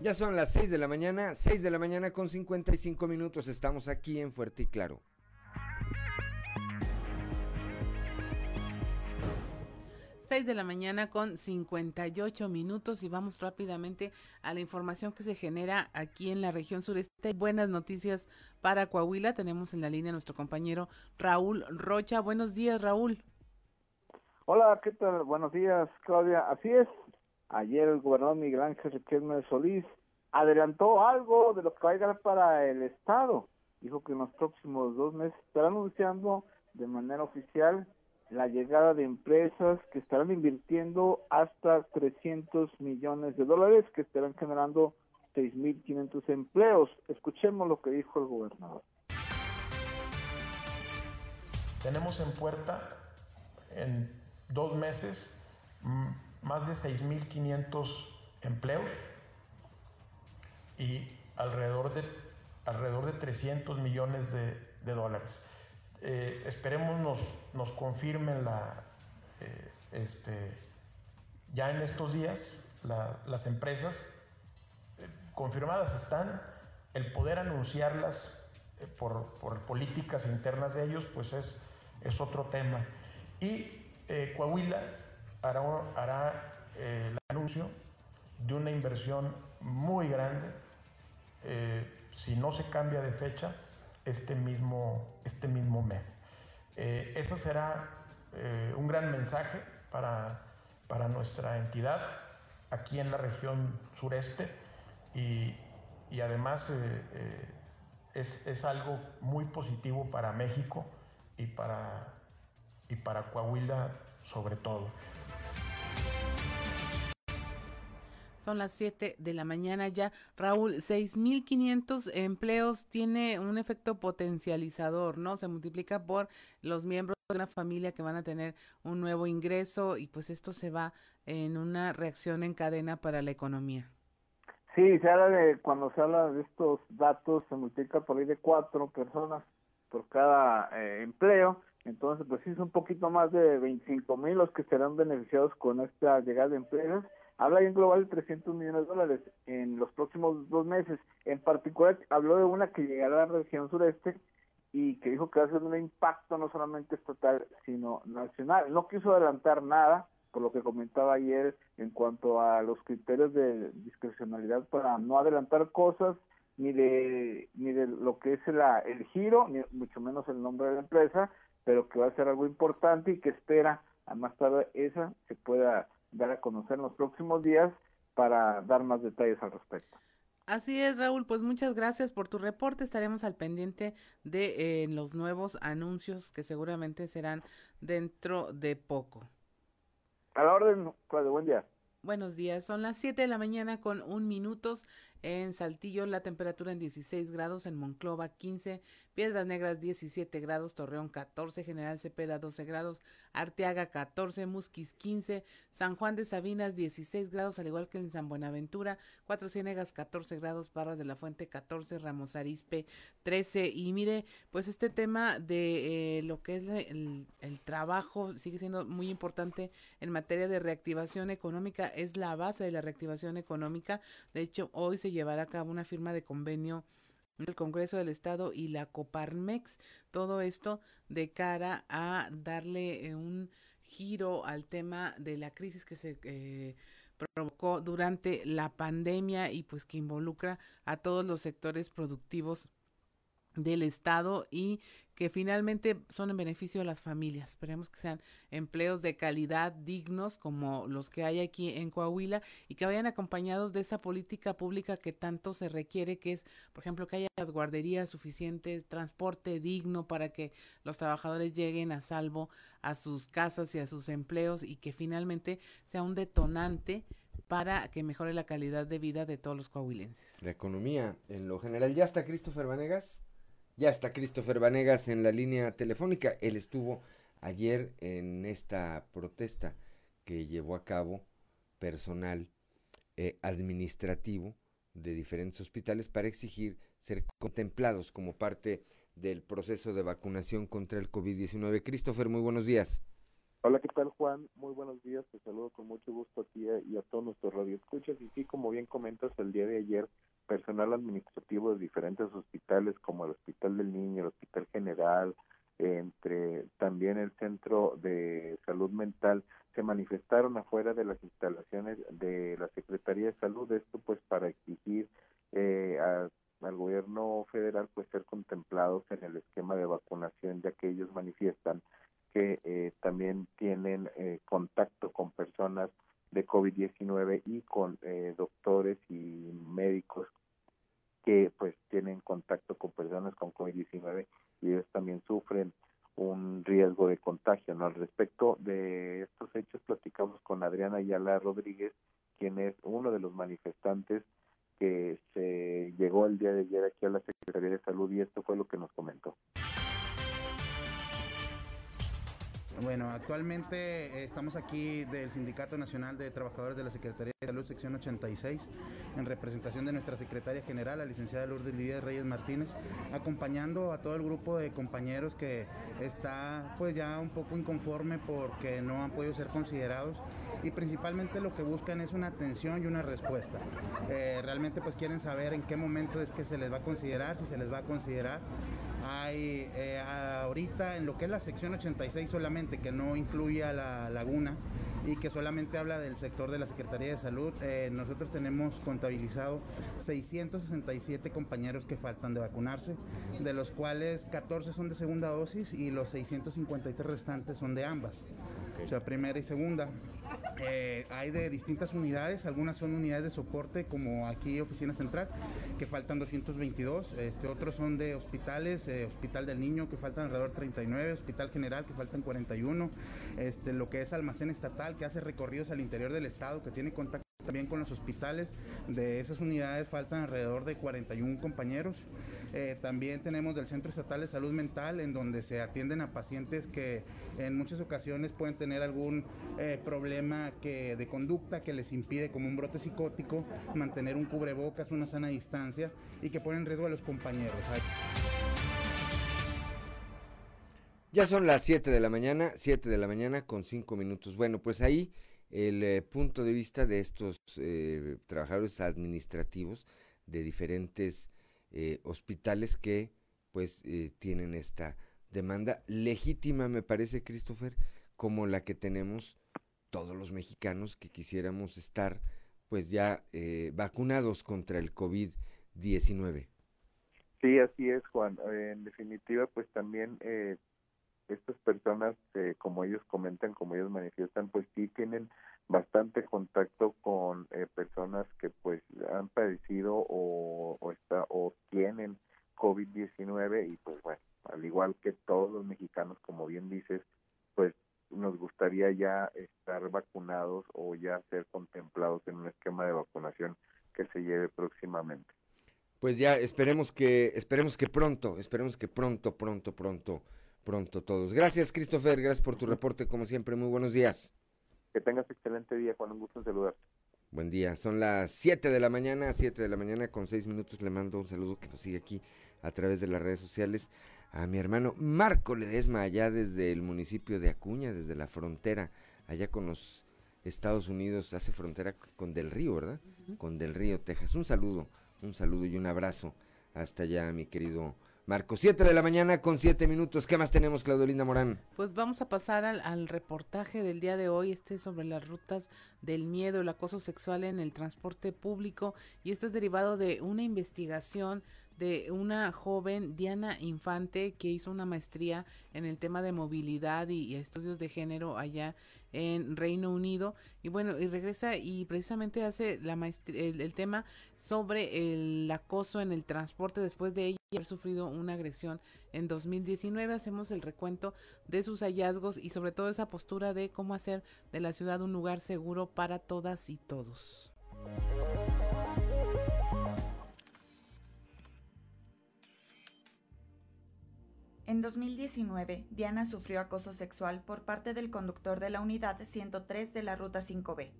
Ya son las 6 de la mañana, 6 de la mañana con 55 minutos, estamos aquí en Fuerte y Claro. 6 de la mañana con 58 minutos y vamos rápidamente a la información que se genera aquí en la región sureste. Buenas noticias para Coahuila. Tenemos en la línea a nuestro compañero Raúl Rocha. Buenos días, Raúl. Hola, ¿qué tal? Buenos días, Claudia. Así es. Ayer el gobernador Miguel Ángel Riquelme Solís adelantó algo de lo que va a llegar para el Estado. Dijo que en los próximos dos meses estará anunciando de manera oficial la llegada de empresas que estarán invirtiendo hasta 300 millones de dólares, que estarán generando 6.500 empleos. Escuchemos lo que dijo el gobernador. Tenemos en puerta en dos meses más de 6.500 empleos y alrededor de, alrededor de 300 millones de, de dólares. Eh, esperemos nos, nos confirmen la, eh, este, ya en estos días las empresas eh, confirmadas están, el poder anunciarlas por, por, políticas internas de ellos, pues es, es otro tema. Y Coahuila hará, hará el anuncio de una inversión muy grande, si no se cambia de fecha, este mismo, este mismo mes. Eh, eso será eh, un gran mensaje para, para, nuestra entidad aquí en la región sureste y, y además eh, es, es, algo muy positivo para México y para, y para Coahuila sobre todo. Son las 7 de la mañana ya. Raúl, 6.500 empleos tiene un efecto potencializador, ¿no? Se multiplica por los miembros de una familia que van a tener un nuevo ingreso y pues esto se va en una reacción en cadena para la economía. Sí, se habla de, cuando se habla de estos datos, se multiplica por ahí de cuatro personas por cada eh, empleo Entonces, pues sí, es un poquito más de 25 mil los que serán beneficiados con esta llegada de empresas. Habla en global de 300 millones de dólares en los próximos dos meses. En particular, habló de una que llegará a la región sureste y que dijo que va a ser un impacto no solamente estatal, sino nacional. No quiso adelantar nada, por lo que comentaba ayer en cuanto a los criterios de discrecionalidad para no adelantar cosas ni de ni de lo que es la, el giro, ni mucho menos el nombre de la empresa, pero que va a ser algo importante y que espera a más tarde esa se pueda dar a conocer en los próximos días para dar más detalles al respecto. Así es, Raúl, pues muchas gracias por tu reporte. Estaremos al pendiente de eh, los nuevos anuncios que seguramente serán dentro de poco. A la orden, Claudio, buen día. Buenos días, son las 7 de la mañana con un minutos. En Saltillo la temperatura en 16 grados, en Monclova 15, Piedras Negras 17 grados, Torreón 14, General Cepeda 12 grados, Arteaga 14, Musquis 15, San Juan de Sabinas 16 grados, al igual que en San Buenaventura, Cuatro Ciénegas 14 grados, Parras de la Fuente 14, Ramos Arispe 13. Y mire, pues este tema de eh, lo que es el, el trabajo sigue siendo muy importante en materia de reactivación económica, es la base de la reactivación económica. De hecho, hoy se llevar a cabo una firma de convenio el Congreso del Estado y la Coparmex, todo esto de cara a darle eh, un giro al tema de la crisis que se eh, provocó durante la pandemia y pues que involucra a todos los sectores productivos del Estado y que finalmente son en beneficio de las familias. Esperemos que sean empleos de calidad dignos como los que hay aquí en Coahuila y que vayan acompañados de esa política pública que tanto se requiere, que es, por ejemplo, que haya guarderías suficientes, transporte digno para que los trabajadores lleguen a salvo a sus casas y a sus empleos y que finalmente sea un detonante para que mejore la calidad de vida de todos los coahuilenses. La economía, en lo general, ¿ya está Christopher Vanegas? Ya está Christopher Vanegas en la línea telefónica. Él estuvo ayer en esta protesta que llevó a cabo personal eh, administrativo de diferentes hospitales para exigir ser contemplados como parte del proceso de vacunación contra el COVID-19. Christopher, muy buenos días. Hola, ¿qué tal Juan? Muy buenos días, te saludo con mucho gusto a ti y a todos nuestros radioescuchas. Y sí, como bien comentas, el día de ayer personal administrativo de diferentes hospitales como el Hospital del Niño, el Hospital General, entre también el Centro de Salud Mental, se manifestaron afuera de las instalaciones de la Secretaría de Salud, esto pues para exigir eh, al gobierno federal pues ser contemplados en el esquema de vacunación, ya que ellos manifiestan que eh, también tienen eh, contacto con personas de COVID-19 y con eh, doctores y médicos que pues tienen contacto con personas con COVID-19 y ellos también sufren un riesgo de contagio. Al respecto de estos hechos platicamos con Adriana Ayala Rodríguez, quien es uno de los manifestantes que se llegó el día de ayer aquí a la Secretaría de Salud y esto fue lo que nos comentó. Bueno, actualmente eh, estamos aquí del Sindicato Nacional de Trabajadores de la Secretaría de Salud, sección 86, en representación de nuestra secretaria general, la licenciada Lourdes Lidia Reyes Martínez, acompañando a todo el grupo de compañeros que está pues ya un poco inconforme porque no han podido ser considerados y principalmente lo que buscan es una atención y una respuesta. Eh, realmente pues quieren saber en qué momento es que se les va a considerar, si se les va a considerar hay eh, ahorita en lo que es la sección 86 solamente, que no incluye a la laguna y que solamente habla del sector de la Secretaría de Salud, eh, nosotros tenemos contabilizado 667 compañeros que faltan de vacunarse, de los cuales 14 son de segunda dosis y los 653 restantes son de ambas, o sea, primera y segunda. Eh, hay de distintas unidades, algunas son unidades de soporte como aquí Oficina Central, que faltan 222, este, otros son de hospitales, eh, Hospital del Niño que faltan alrededor de 39, Hospital General que faltan 41, este, lo que es almacén estatal que hace recorridos al interior del estado, que tiene contacto también con los hospitales. De esas unidades faltan alrededor de 41 compañeros. Eh, también tenemos del Centro Estatal de Salud Mental, en donde se atienden a pacientes que en muchas ocasiones pueden tener algún eh, problema de conducta que les impide, como un brote psicótico, mantener un cubrebocas, una sana distancia y que ponen en riesgo a los compañeros. Ya son las 7 de la mañana, 7 de la mañana con 5 minutos. Bueno, pues ahí el eh, punto de vista de estos eh, trabajadores administrativos de diferentes eh, hospitales que pues tienen esta demanda legítima, me parece, Christopher, como la que tenemos todos los mexicanos que quisiéramos estar pues ya vacunados contra el COVID-19. Sí, así es, Juan. En definitiva, pues también estas personas, eh, como ellos comentan, como ellos manifiestan, pues sí tienen bastante contacto con eh, personas que pues han padecido o, o, está, o tienen COVID-19 y pues bueno, al igual que todos los mexicanos, como bien dices, pues nos gustaría ya estar vacunados o ya ser contemplados en un esquema de vacunación que se lleve próximamente. Pues ya esperemos que esperemos que pronto, esperemos que pronto, pronto, pronto pronto todos. Gracias, Christopher. Gracias por tu reporte, como siempre. Muy buenos días. Que tengas excelente día, Juan. Un gusto en saludarte. Buen día. Son las 7 de la mañana, 7 de la mañana con 6 minutos. Le mando un saludo que nos sigue aquí a través de las redes sociales a mi hermano Marco Ledesma, allá desde el municipio de Acuña, desde la frontera, allá con los Estados Unidos, hace frontera con Del Río, ¿verdad? Con Del Río, Texas. Un saludo, un saludo y un abrazo hasta allá, mi querido Marco, 7 de la mañana con 7 minutos. ¿Qué más tenemos, Claudolinda Morán? Pues vamos a pasar al, reportaje del día de hoy, este sobre las rutas del miedo, el acoso sexual en el transporte público. Y esto es derivado de una investigación de una joven, Diana Infante, que hizo una maestría en el tema de movilidad y, estudios de género allá en Reino Unido. Y bueno, y regresa y precisamente hace la el, el, tema sobre el acoso en el transporte después de ella haber sufrido una agresión en 2019. Hacemos el recuento de sus hallazgos y sobre todo esa postura de cómo hacer de la ciudad un lugar seguro para todas y todos. En 2019, Diana sufrió acoso sexual por parte del conductor de la unidad 103 de la Ruta 5B.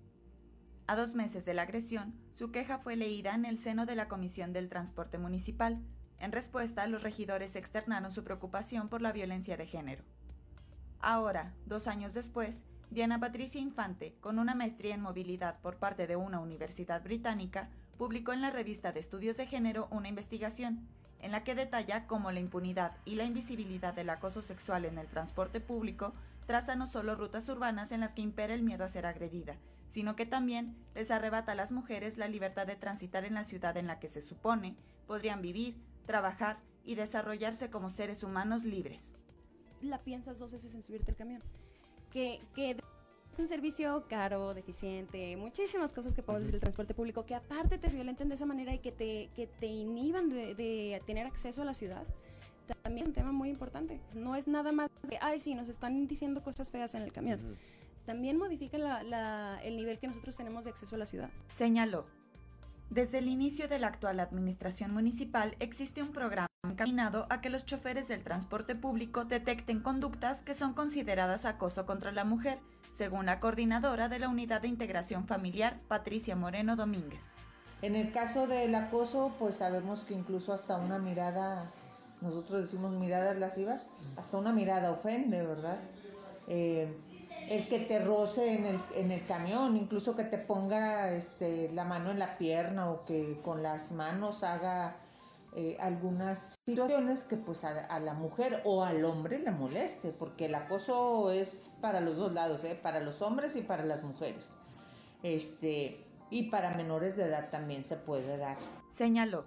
A dos meses de la agresión, su queja fue leída en el seno de la Comisión del Transporte Municipal. En respuesta, los regidores externaron su preocupación por la violencia de género. Ahora, dos años después, Diana Patricia Infante, con una maestría en movilidad por parte de una universidad británica, publicó en la revista de estudios de género una investigación en la que detalla cómo la impunidad y la invisibilidad del acoso sexual en el transporte público traza no solo rutas urbanas en las que impera el miedo a ser agredida, sino que también les arrebata a las mujeres la libertad de transitar en la ciudad en la que se supone podrían vivir, trabajar y desarrollarse como seres humanos libres. La piensas dos veces en subirte al camión. Es un servicio caro, deficiente, muchísimas cosas que podemos decir del transporte público que aparte te violenten de esa manera y que te, que te inhiban de, tener acceso a la ciudad también es un tema muy importante. No es nada más de, ay, sí, nos están diciendo cosas feas en el camión. También modifica el nivel que nosotros tenemos de acceso a la ciudad. Señaló. Desde el inicio de la actual administración municipal existe un programa encaminado a que los choferes del transporte público detecten conductas que son consideradas acoso contra la mujer según la coordinadora de la Unidad de Integración Familiar, Patricia Moreno Domínguez. En el caso del acoso, pues sabemos que incluso hasta una mirada, nosotros decimos miradas lascivas, hasta una mirada ofende, ¿verdad? Eh, el que te roce en el, en el camión, incluso que te ponga este, la mano en la pierna o que con las manos haga eh, algunas situaciones que pues a, la mujer o al hombre le moleste, porque el acoso es para los dos lados, ¿eh? para los hombres y para las mujeres. Este, y para menores de edad también se puede dar. Señaló.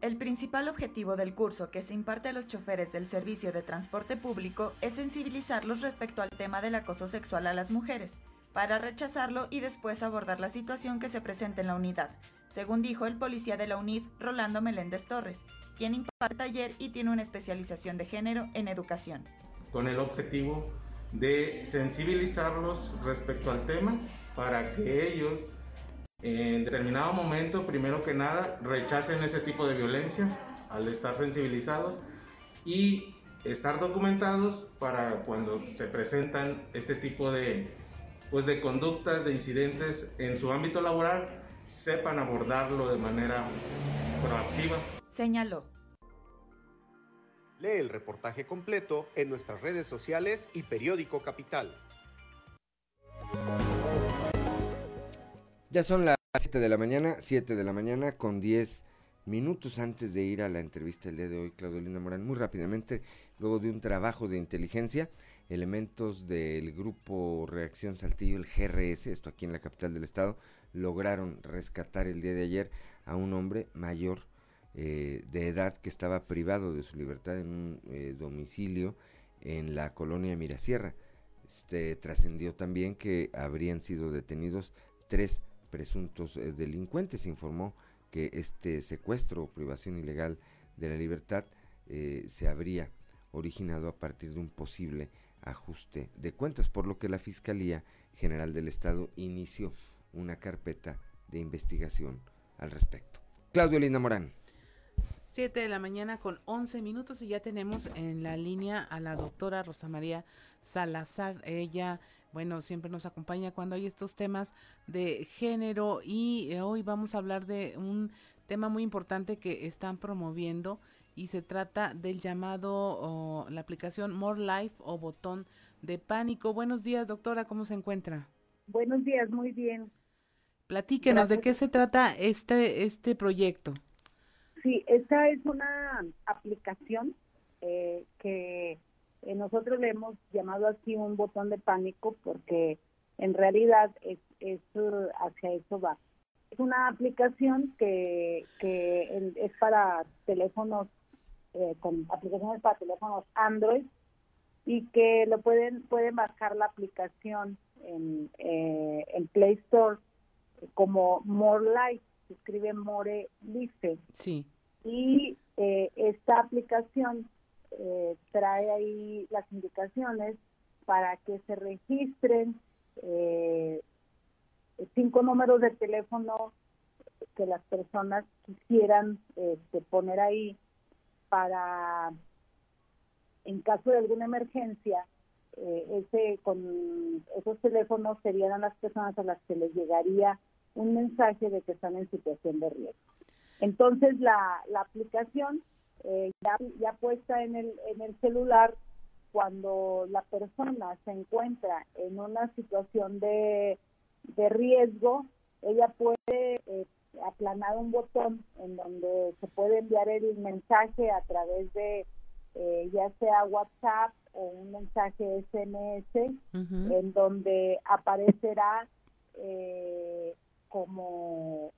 El principal objetivo del curso que se imparte a los choferes del servicio de transporte público es sensibilizarlos respecto al tema del acoso sexual a las mujeres, para rechazarlo y después abordar la situación que se presenta en la unidad, según dijo el policía de la UNIF, Rolando Meléndez Torres, quien imparte taller y tiene una especialización de género en educación. Con el objetivo de sensibilizarlos respecto al tema para que ellos en determinado momento, primero que nada, rechacen ese tipo de violencia al estar sensibilizados y estar documentados para cuando se presentan este tipo de, pues de conductas, de incidentes en su ámbito laboral, sepan abordarlo de manera proactiva. Señaló. Lee el reportaje completo en nuestras redes sociales y periódico Capital. Ya son las 7 de la mañana, 7 de la mañana con 10 minutos antes de ir a la entrevista el día de hoy, Claudio Linda Morán, muy rápidamente, luego de un trabajo de inteligencia, elementos del grupo Reacción Saltillo, el GRS, esto aquí en la capital del estado, lograron rescatar el día de ayer a un hombre mayor eh, de edad que estaba privado de su libertad en un eh, domicilio en la colonia Mirasierra. Este, trascendió también que habrían sido detenidos tres presuntos eh, delincuentes. Informó que este secuestro o privación ilegal de la libertad eh, se habría originado a partir de un posible ajuste de cuentas, por lo que la Fiscalía General del Estado inició una carpeta de investigación al respecto. Claudio Linda Morán. 7 de la mañana con 11 minutos y ya tenemos en la línea a la doctora Rosa María Salazar. Ella bueno, siempre nos acompaña cuando hay estos temas de género y eh, hoy vamos a hablar de un tema muy importante que están promoviendo y se trata del llamado, la aplicación More Life o botón de pánico. Buenos días, doctora, ¿cómo se encuentra? Buenos días, muy bien. Platíquenos, ¿de qué se trata este, este proyecto? Sí, esta es una aplicación eh, que eh, nosotros le hemos llamado así un botón de pánico porque en realidad es, es hacia eso va. Es una aplicación que, que es para teléfonos, eh, con aplicaciones para teléfonos Android y que lo pueden pueden bajar la aplicación en, eh, en Play Store como More Life, se escribe More Life. Sí. Y esta aplicación eh, trae ahí las indicaciones para que se registren eh, cinco números de teléfono que las personas quisieran este, poner ahí para, en caso de alguna emergencia, eh, ese con esos teléfonos serían las personas a las que les llegaría un mensaje de que están en situación de riesgo. Entonces la, la aplicación eh, ya, puesta en el, en el celular, cuando la persona se encuentra en una situación de, de riesgo, ella puede eh, aplanar un botón en donde se puede enviar el mensaje a través de eh, ya sea WhatsApp o un mensaje SMS, en donde aparecerá como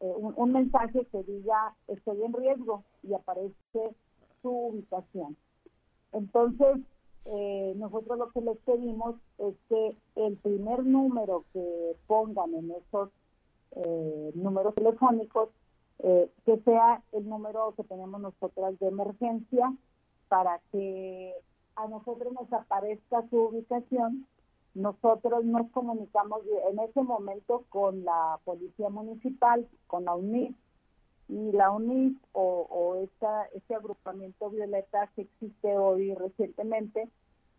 eh, un, mensaje que diga estoy en riesgo y aparece su ubicación. Entonces, eh, nosotros lo que les pedimos es que el primer número que pongan en esos eh, números telefónicos, que sea el número que tenemos nosotras de emergencia para que a nosotros nos aparezca su ubicación nosotros nos comunicamos en ese momento con la Policía Municipal, con la UNIF, y la UNIF o, o esta, este agrupamiento violeta que existe hoy recientemente,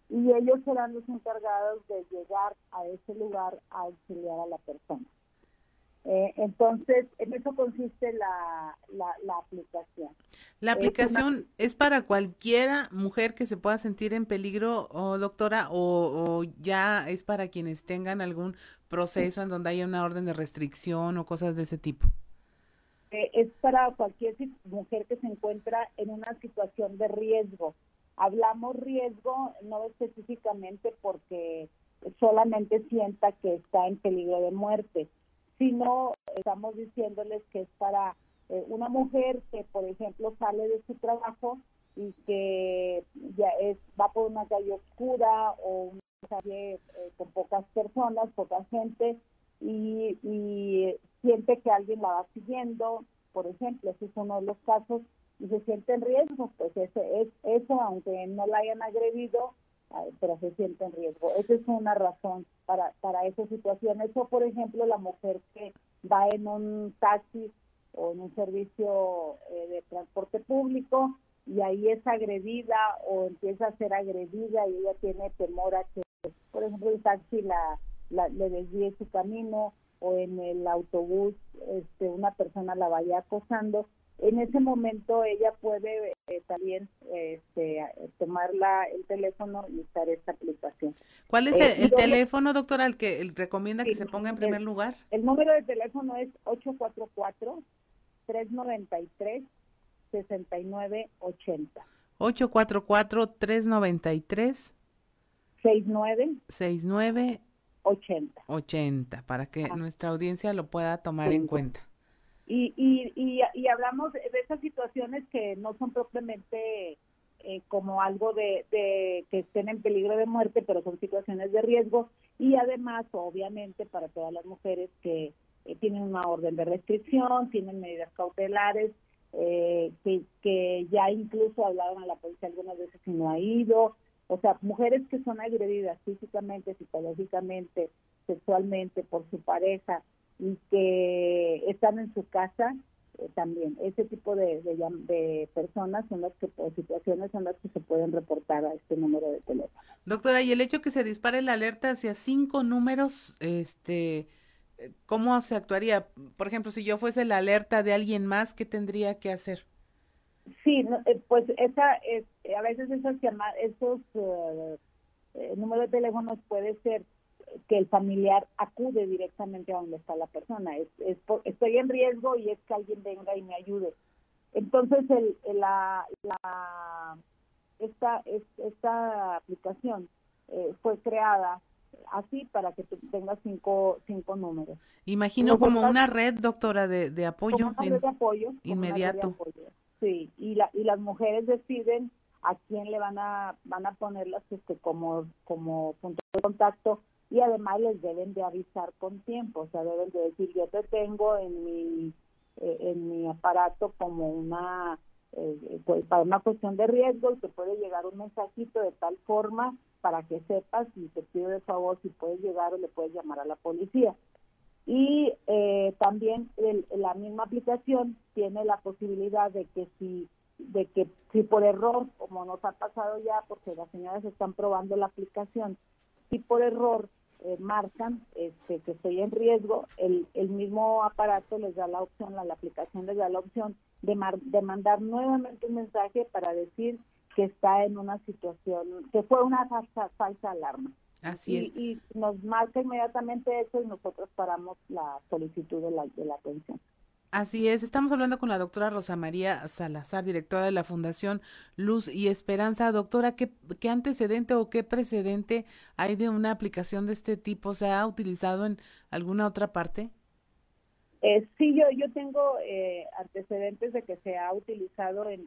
y ellos serán los encargados de llegar a ese lugar a auxiliar a la persona. Eh, entonces, en eso consiste la, la, aplicación. La aplicación es, para cualquiera mujer que se pueda sentir en peligro, o doctora, o, ya es para quienes tengan algún proceso en donde haya una orden de restricción o cosas de ese tipo. Eh, es para cualquier mujer que se encuentra en una situación de riesgo. Hablamos riesgo no específicamente porque solamente sienta que está en peligro de muerte sino estamos diciéndoles que es para eh, una mujer que, por ejemplo, sale de su trabajo y que ya es va por una calle oscura o una calle eh, con pocas personas, poca gente, y, siente que alguien la va siguiendo, por ejemplo, ese es uno de los casos, y se siente en riesgo, pues ese, es, eso, aunque no la hayan agredido, pero se siente en riesgo. Esa es una razón para, para esa situación. Eso, por ejemplo, la mujer que va en un taxi o en un servicio eh, de transporte público y ahí es agredida o empieza a ser agredida y ella tiene temor a que, por ejemplo, el taxi la, le desvíe su camino o en el autobús este, una persona la vaya acosando, en ese momento ella puede eh, también este, tomar el teléfono y usar esta aplicación. ¿Cuál es el, teléfono, doctora, al que recomienda que se ponga en primer lugar? El número de teléfono es 844 393 6980. 844-393. 69. 69. 80. 80, para que nuestra audiencia lo pueda tomar en cuenta. Y, y, y, y, hablamos de esas situaciones que no son propiamente eh, como algo de, de, que estén en peligro de muerte, pero son situaciones de riesgo. Y además, obviamente, para todas las mujeres que eh, tienen una orden de restricción, tienen medidas cautelares, eh, que, que ya incluso hablaron a la policía algunas veces y no ha ido. O sea, mujeres que son agredidas físicamente, psicológicamente, sexualmente por su pareja y que están en su casa, eh, también ese tipo de, de, personas son las que, o situaciones son las que se pueden reportar a este número de teléfono. Doctora, y el hecho que se dispare la alerta hacia cinco números, este, ¿cómo se actuaría? Por ejemplo, si yo fuese la alerta de alguien más, ¿qué tendría que hacer? Sí, eh, pues esa, es, a veces esas llamadas, esos números de teléfonos puede ser que el familiar acude directamente a donde está la persona. Es, estoy en riesgo y es que alguien venga y me ayude. Entonces, el, la, la, esta, esta aplicación fue creada así para que tengas cinco, cinco números. Imagino como una red, doctora, de, de apoyo. de apoyo. Inmediato. Sí, y, la, y las mujeres deciden a quién le van a van a ponerlas este, como, como punto de contacto y además les deben de avisar con tiempo, o sea, deben de decir yo te tengo en mi eh, en mi aparato como una eh, pues, para una cuestión de riesgo y te puede llegar un mensajito de tal forma para que sepas y te pido de favor si puedes llegar o le puedes llamar a la policía. Y eh, también la misma aplicación tiene la posibilidad de que si de que si por error, como nos ha pasado ya, porque las señoras están probando la aplicación, si por error eh, marcan este, que estoy en riesgo, el, el mismo aparato les da la opción, la, la aplicación les da la opción de, de mandar nuevamente un mensaje para decir que está en una situación, que fue una falsa, falsa alarma. Así es. Y nos marca inmediatamente eso y nosotros paramos la solicitud de la, de la atención. Así es, estamos hablando con la doctora Rosa María Salazar, directora de la Fundación Luz y Esperanza. Doctora, ¿qué, qué antecedente o qué precedente hay de una aplicación de este tipo? ¿Se ha utilizado en alguna otra parte? Eh, sí, yo, yo tengo eh, antecedentes de que se ha utilizado en,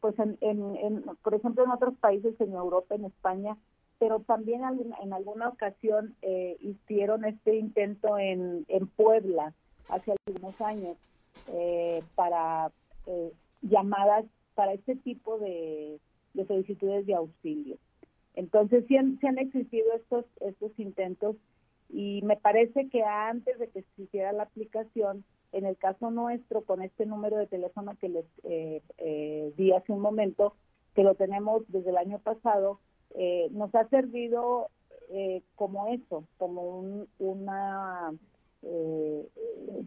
pues en, en, por ejemplo, en otros países, en Europa, en España, pero también en alguna ocasión eh, hicieron este intento en, en Puebla hace algunos años eh, para eh, llamadas para este tipo de, solicitudes de auxilio. Entonces, sí han, han, existido estos, estos intentos y me parece que antes de que se hiciera la aplicación, en el caso nuestro, con este número de teléfono que les eh, eh di hace un momento, que lo tenemos desde el año pasado, nos ha servido como eso, como un, una eh,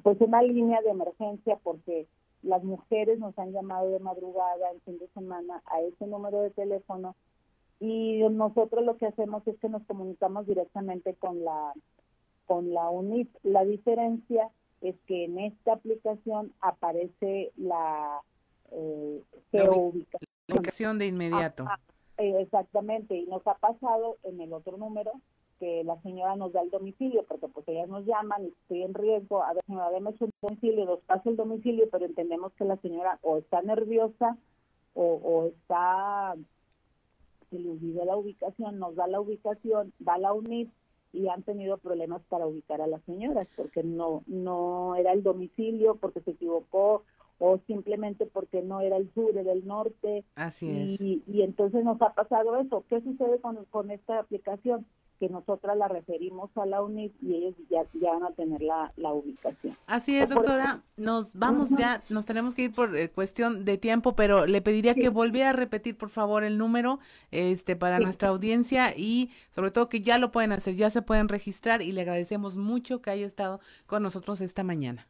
pues una línea de emergencia porque las mujeres nos han llamado de madrugada, el fin de semana, a ese número de teléfono y nosotros lo que hacemos es que nos comunicamos directamente con la con la UNIT. La diferencia es que en esta aplicación aparece la eh, ubicación de inmediato. Eh, exactamente, y nos ha pasado en el otro número que la señora nos da el domicilio, porque pues ellas nos llaman y estoy en riesgo, a ver señora, deme su domicilio, nos pasa el domicilio, pero entendemos que la señora o está nerviosa o, está, se le olvidó la ubicación, nos da la ubicación, va a la UNIT y han tenido problemas para ubicar a las señoras, porque no, no era el domicilio, porque se equivocó o simplemente porque no era el sur, era el norte. Así es. Y, y entonces nos ha pasado eso. ¿Qué sucede con, con esta aplicación? Que nosotras la referimos a la UNIT y ellos ya, ya van a tener la, la ubicación. Así es, doctora. Nos vamos ya, nos tenemos que ir por eh, cuestión de tiempo, pero le pediría que volviera a repetir, por favor, el número este para nuestra audiencia y sobre todo que ya lo pueden hacer, ya se pueden registrar y le agradecemos mucho que haya estado con nosotros esta mañana.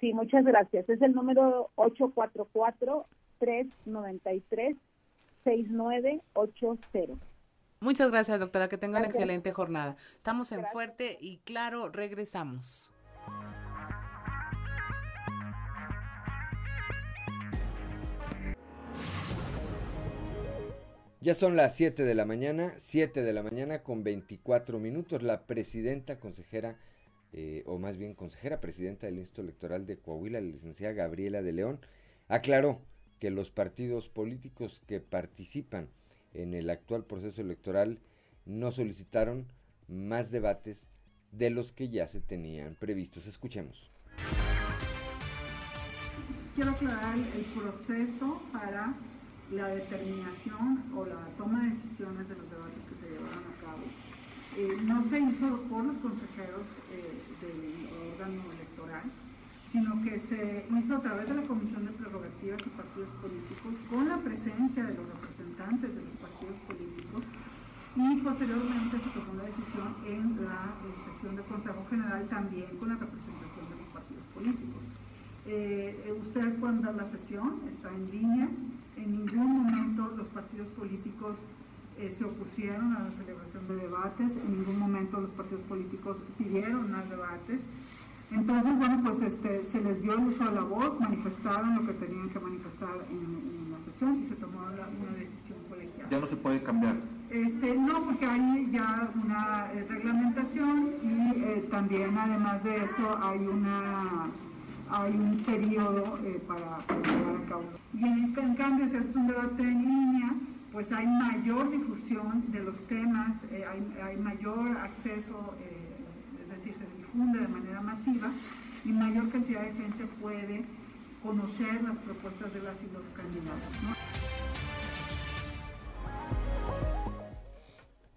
Sí, muchas gracias. Es el número 844-393-6980. Muchas gracias, doctora. Que tenga una excelente jornada. Estamos en Fuerte y Claro, regresamos. Ya son las 7 de la mañana, 7 de la mañana con 24 minutos. La presidenta consejera, eh, o más bien consejera presidenta del Instituto Electoral de Coahuila, la licenciada Gabriela de León, aclaró que los partidos políticos que participan en el actual proceso electoral no solicitaron más debates de los que ya se tenían previstos. Escuchemos. Quiero aclarar el proceso para la determinación o la toma de decisiones de los debates que se llevaron a cabo. Eh, no se hizo por los consejeros eh, del órgano electoral, sino que se hizo a través de la Comisión de Prerrogativas y Partidos Políticos con la presencia de los representantes de los partidos políticos y posteriormente se tomó la decisión en la sesión del Consejo General también con la representación de los partidos políticos. Eh, ustedes pueden dar la sesión, está en línea, en ningún momento los partidos políticos eh, se opusieron a la celebración de debates, en ningún momento los partidos políticos pidieron más debates. Entonces, bueno, pues este, se les dio el uso de la voz, manifestaron lo que tenían que manifestar en, la sesión y se tomó una decisión colegial. ¿Ya no se puede cambiar? Este, no, porque hay ya una eh, reglamentación y eh, también, además de eso, hay una hay un periodo eh, para, llevar a cabo. Y en, en, cambio, si es un debate en línea, pues hay mayor difusión de los temas, hay, hay, mayor acceso de manera masiva y mayor cantidad de gente puede conocer las propuestas de las y los candidatos. ¿no?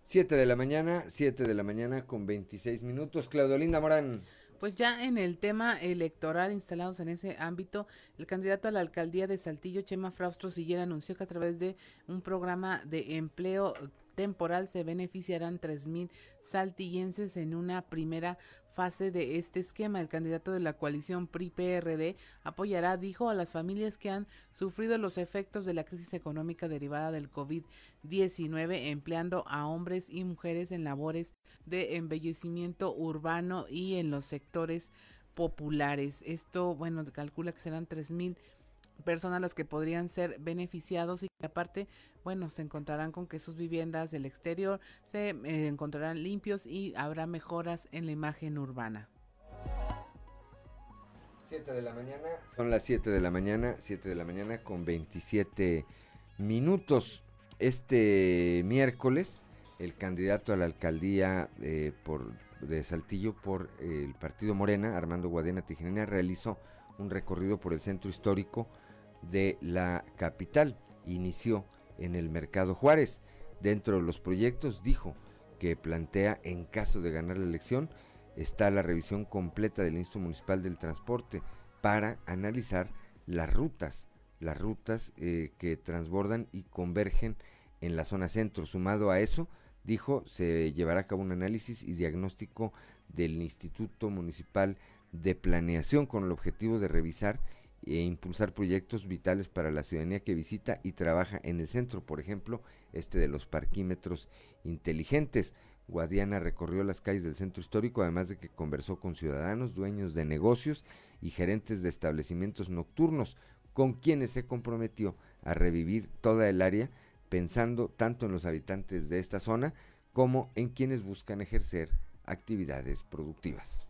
7 de la mañana, 7 de la mañana con 26 minutos. Claudolinda Morán. Pues ya en el tema electoral instalados en ese ámbito, el candidato a la alcaldía de Saltillo, Chema Fraustro Siguiera, anunció que a través de un programa de empleo temporal se beneficiarán 3.000 saltillenses en una primera fase de este esquema. El candidato de la coalición PRI-PRD apoyará, dijo, a las familias que han sufrido los efectos de la crisis económica derivada del COVID-19, empleando a hombres y mujeres en labores de embellecimiento urbano y en los sectores populares. Esto, bueno, calcula que serán tres mil personas las que podrían ser beneficiados y aparte, bueno, se encontrarán con que sus viviendas del exterior se eh, encontrarán limpios y habrá mejoras en la imagen urbana. 7 de la mañana, son las 7 de la mañana, 7 de la mañana con 27 minutos. Este miércoles, el candidato a la alcaldía eh, por, de Saltillo por el partido Morena, Armando Guadiana Tijerina, realizó un recorrido por el centro histórico de la capital. Inició en el Mercado Juárez. Dentro de los proyectos dijo que plantea en caso de ganar la elección está la revisión completa del Instituto Municipal del Transporte para analizar las rutas, las rutas eh, que transbordan y convergen en la zona centro. Sumado a eso, dijo, se llevará a cabo un análisis y diagnóstico del Instituto Municipal de Planeación con el objetivo de revisar e impulsar proyectos vitales para la ciudadanía que visita y trabaja en el centro, por ejemplo, este de los parquímetros inteligentes. Guadiana recorrió las calles del centro histórico, además de que conversó con ciudadanos, dueños de negocios y gerentes de establecimientos nocturnos, con quienes se comprometió a revivir toda el área, pensando tanto en los habitantes de esta zona como en quienes buscan ejercer actividades productivas.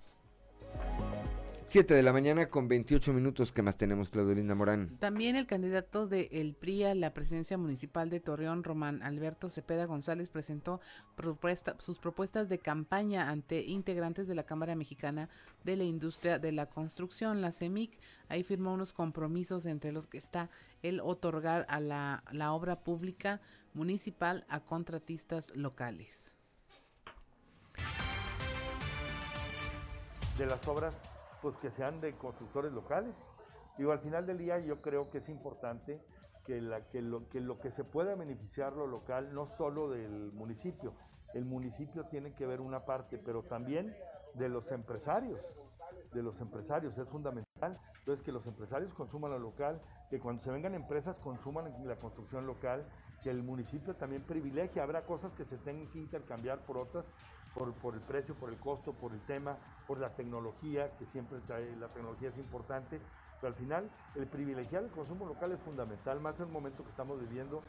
7 de la mañana con 28 minutos que más tenemos, Claudelina Morán. También el candidato de el PRI a la presidencia municipal de Torreón, Román Alberto Cepeda González, presentó propuesta, sus propuestas de campaña ante integrantes de la Cámara Mexicana de la Industria de la Construcción, la CEMIC. Ahí firmó unos compromisos entre los que está el otorgar a la, la obra pública municipal a contratistas locales. De las obras pues que sean de constructores locales. Digo, al final del día yo creo que es importante que, la, que, lo, que lo que se pueda beneficiar lo local, no solo del municipio, el municipio tiene que ver una parte, pero también de los empresarios, de los empresarios, es fundamental. Entonces, que los empresarios consuman lo local, que cuando se vengan empresas consuman la construcción local, que el municipio también privilegie, habrá cosas que se tengan que intercambiar por otras, por, por el precio, por el costo, por el tema, por la tecnología, que siempre trae, la tecnología es importante, pero al final el privilegiar el consumo local es fundamental, más en el momento que estamos viviendo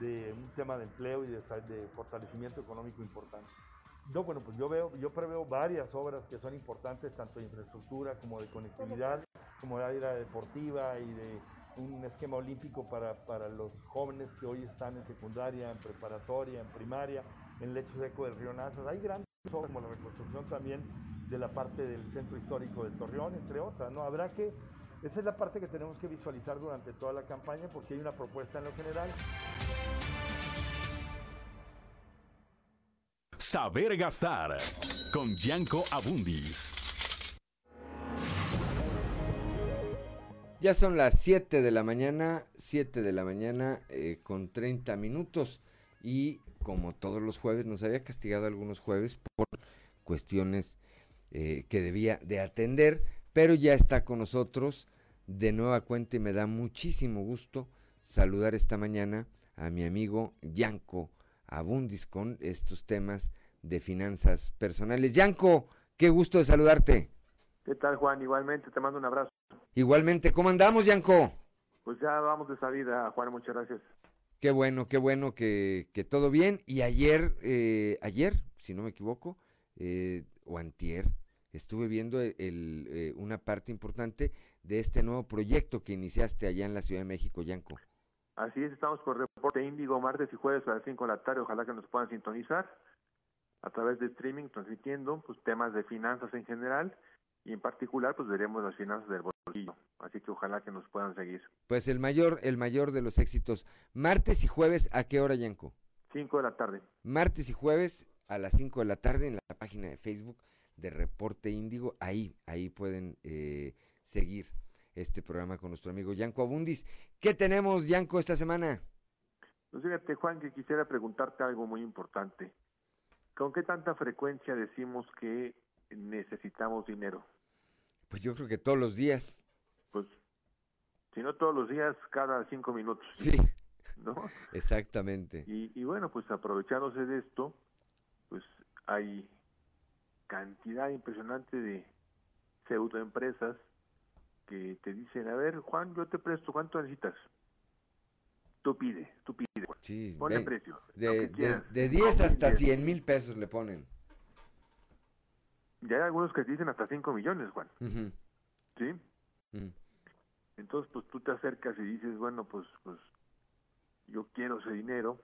de un tema de empleo y de, de fortalecimiento económico importante. Yo, bueno, pues yo veo, yo preveo varias obras que son importantes, tanto de infraestructura como de conectividad, como de área deportiva y de un esquema olímpico para, para los jóvenes que hoy están en secundaria, en preparatoria, en primaria, en lecho seco del río Nazas. Hay obras como la reconstrucción también de la parte del centro histórico de Torreón, entre otras. ¿no? Habrá que, esa es la parte que tenemos que visualizar durante toda la campaña porque hay una propuesta en lo general. Saber gastar con Gianco Abundis. Ya son las 7 de la mañana, 7 de la mañana eh, con 30 minutos y como todos los jueves nos había castigado algunos jueves por cuestiones eh, que debía de atender, pero ya está con nosotros de nueva cuenta y me da muchísimo gusto saludar esta mañana a mi amigo Yanko Abundis con estos temas de finanzas personales. Yanko, qué gusto de saludarte. ¿Qué tal, Juan? Igualmente, te mando un abrazo. Igualmente, ¿cómo andamos, Yanko? Pues ya vamos de salida, Juan, muchas gracias. Qué bueno, qué bueno que, todo bien. Y ayer, eh, ayer, si no me equivoco, eh, o antier, estuve viendo el, eh, una parte importante de este nuevo proyecto que iniciaste allá en la Ciudad de México, Yanko. Así es, estamos por reporte Índigo martes y jueves a las 5 de la tarde, ojalá que nos puedan sintonizar a través de streaming, transmitiendo pues temas de finanzas en general y en particular pues veremos las finanzas del bolsillo, así que ojalá que nos puedan seguir. Pues el mayor, el mayor de los éxitos. Martes y jueves, ¿a qué hora, Yanko? 5 de la tarde. Martes y jueves a las 5 de la tarde en la página de Facebook de Reporte Índigo, ahí, ahí pueden eh, seguir este programa con nuestro amigo Yanko Abundis. ¿Qué tenemos, Yanko, esta semana? Pues fíjate, Juan, que quisiera preguntarte algo muy importante. ¿Con qué tanta frecuencia decimos que necesitamos dinero? Pues yo creo que todos los días. Pues, si no todos los días, cada cinco minutos. Sí. ¿No? Exactamente. Y, y bueno, pues aprovechándose de esto, pues hay cantidad impresionante de pseudoempresas que te dicen, a ver, Juan, yo te presto, ¿cuánto necesitas? Tú pide, tú pide. Juan. Sí, Ponle ve- precio. De, de, de 10 No, hasta de- 100 mil pesos le ponen. Ya hay algunos que te dicen hasta 5 millones, Juan. Ujú, ¿Sí? Entonces, pues tú te acercas y dices, bueno, pues, pues yo quiero ese dinero.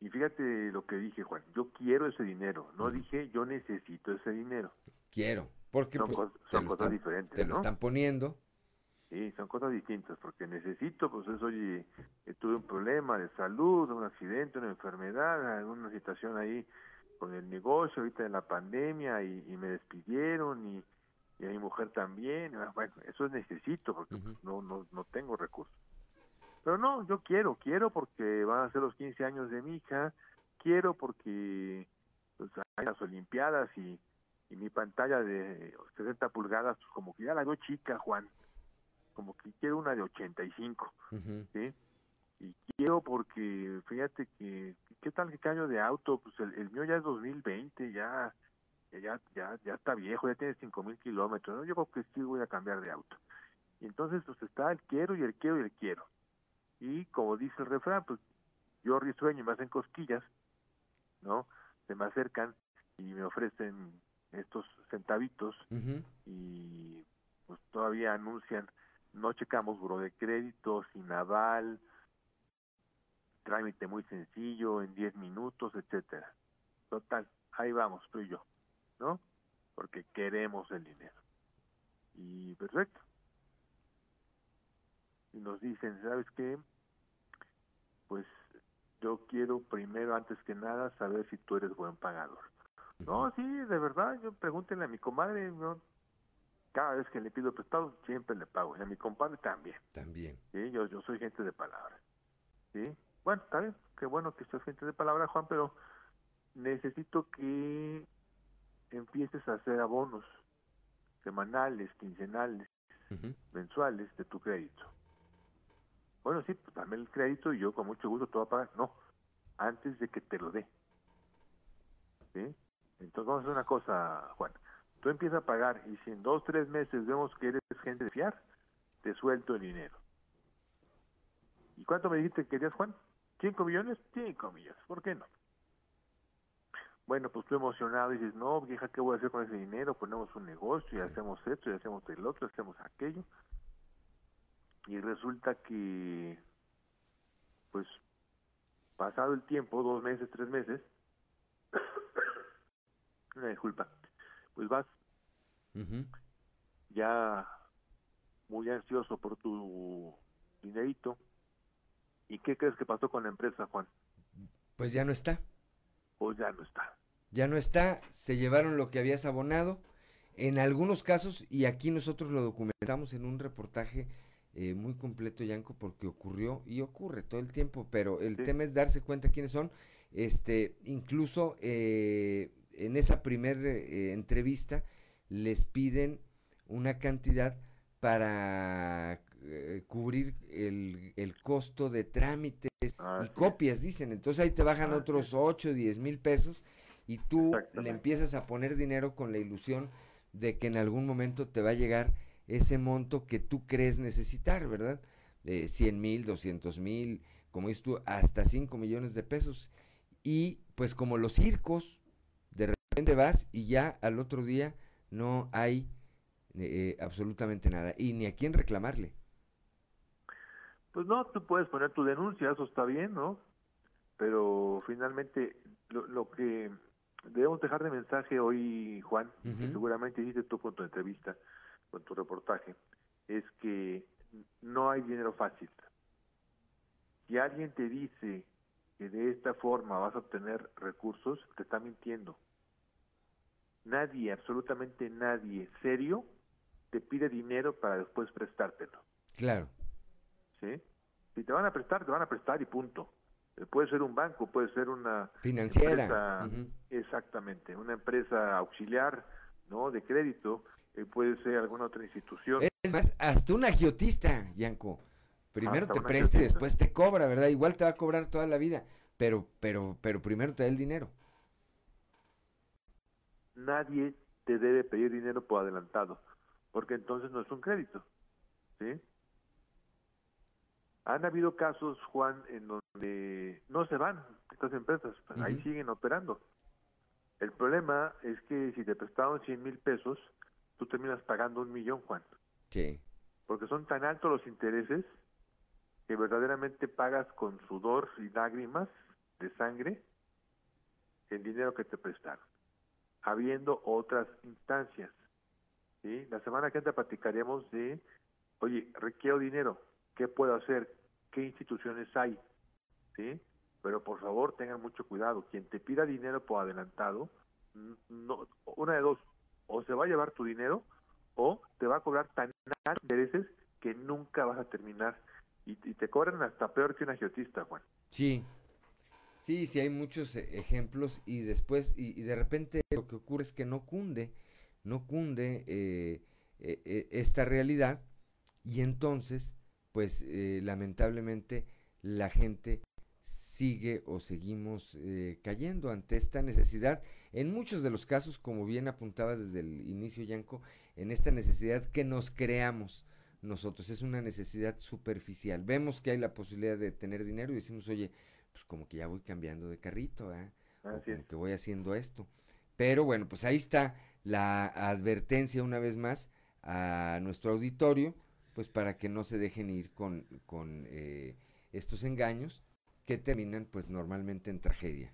Y fíjate lo que dije, Juan, yo quiero ese dinero, no dije yo necesito ese dinero. Quiero. Porque Son pues, cos- son cosas están- diferentes, Te lo están poniendo. Sí, son cosas distintas, porque necesito, pues eso, oye, eh, tuve un problema de salud, un accidente, una enfermedad, alguna situación ahí con el negocio, ahorita en la pandemia, y, y me despidieron, y, y a mi mujer también, bueno, eso es necesito, porque pues, no, no, no tengo recursos. Pero no, yo quiero, quiero porque van a ser los 15 años de mi hija, quiero porque pues, hay las Olimpiadas y, y mi pantalla de 60 pulgadas, pues como que ya la veo chica, Juan como que quiero una de 85, Ujú. ¿sí? Y quiero porque, fíjate que, ¿qué tal que cambio de auto? Pues el, el mío ya es 2020, ya, ya, ya, ya está viejo, ya tiene 5000 kilómetros, ¿no? Yo creo que sí voy a cambiar de auto. Y entonces, pues está el quiero y el quiero y el quiero. Y como dice el refrán, pues yo risueño y me hacen cosquillas, ¿no? Se me acercan y me ofrecen estos centavitos y pues todavía anuncian no checamos buro de crédito, sin aval, trámite muy sencillo, en 10 minutos, etcétera. Total, ahí vamos tú y yo, ¿no? Porque queremos el dinero. Y perfecto. Y nos dicen, ¿sabes qué? Pues yo quiero primero, antes que nada, saber si tú eres buen pagador. No, sí, de verdad, yo pregúntenle a mi comadre, cada vez que le pido prestado siempre le pago, y a mi compadre también. También. Sí, yo, yo soy gente de palabra. Sí, bueno, está bien, qué bueno que gente de palabra, Juan, pero necesito que empieces a hacer abonos semanales, quincenales, mensuales de tu crédito. Bueno, sí, pues dame el crédito y yo con mucho gusto te voy a pagar. No, antes de que te lo dé. ¿Sí? Entonces vamos a hacer una cosa, Juan. Tú empiezas a pagar y si en dos, tres meses vemos que eres gente de fiar, te suelto el dinero. ¿Y cuánto me dijiste que querías, Juan? ¿Cinco millones? Cinco millones. ¿Por qué no? Bueno, pues tú emocionado dices, no, vieja, ¿qué voy a hacer con ese dinero? Ponemos un negocio y hacemos esto y hacemos el otro, hacemos aquello. Y resulta que, pues, pasado el tiempo, dos meses, tres meses, una disculpa, pues vas ya muy ansioso por tu dinerito. ¿Y qué crees que pasó con la empresa, Juan? Pues ya no está. Pues ya no está. Ya no está, se llevaron lo que habías abonado. En algunos casos, y aquí nosotros lo documentamos en un reportaje eh, muy completo, Yanko, porque ocurrió y ocurre todo el tiempo, pero el tema es darse cuenta quiénes son. Este, incluso eh, en esa primera eh, entrevista les piden una cantidad para cubrir el, el, costo de trámites y copias, dicen. Entonces ahí te bajan otros 8, 10 mil pesos y tú le empiezas a poner dinero con la ilusión de que en algún momento te va a llegar ese monto que tú crees necesitar, ¿verdad? De 100 mil, 200 mil, como dices tú, hasta 5 millones de pesos. Y pues como los circos, de repente vas y ya al otro día no hay eh, absolutamente nada y ni a quién reclamarle. Pues no, tú puedes poner tu denuncia, eso está bien, ¿no? Pero finalmente lo, lo que debemos dejar de mensaje hoy, Juan, que seguramente hiciste tú con tu entrevista, con tu reportaje, es que no hay dinero fácil. Si alguien te dice que de esta forma vas a obtener recursos, te está mintiendo. Nadie, absolutamente nadie serio, te pide dinero para después prestártelo. Claro. ¿Sí? Si te van a prestar, te van a prestar y punto. Eh, puede ser un banco, puede ser una financiera, exactamente, una empresa auxiliar, ¿no? De crédito, eh, puede ser alguna otra institución. Es más, hasta un agiotista, Yanko. Primero te presta y después te cobra, ¿verdad? Igual te va a cobrar toda la vida, pero, pero, pero primero te da el dinero. Nadie te debe pedir dinero por adelantado, porque entonces no es un crédito, ¿sí? Han habido casos, Juan, en donde no se van estas empresas, pues, ahí siguen operando. El problema es que si te prestaron 100 mil pesos, tú terminas pagando un millón, Juan. Sí. Porque son tan altos los intereses que verdaderamente pagas con sudor y lágrimas de sangre el dinero que te prestaron, habiendo otras instancias. ¿sí? La semana que entra platicaremos de, oye, requiero dinero, ¿Qué puedo hacer? ¿Qué instituciones hay? ¿Sí? Pero por favor tengan mucho cuidado. Quien te pida dinero por adelantado, no, una de dos, o se va a llevar tu dinero o te va a cobrar tan intereses que nunca vas a terminar. Y, te cobran hasta peor que un agiotista, Juan. Sí, sí, sí, hay muchos e, ejemplos y después, y, de repente lo que ocurre es que no cunde, no cunde eh, eh, eh, esta realidad y entonces pues eh, lamentablemente la gente sigue o seguimos eh, cayendo ante esta necesidad. En muchos de los casos, como bien apuntabas desde el inicio, Yanko, en esta necesidad que nos creamos nosotros, es una necesidad superficial. Vemos que hay la posibilidad de tener dinero y decimos, oye, pues como que ya voy cambiando de carrito, ¿eh? como que voy haciendo esto. Pero bueno, pues ahí está la advertencia una vez más a nuestro auditorio pues para que no se dejen ir con, con eh, estos engaños que terminan pues normalmente en tragedia.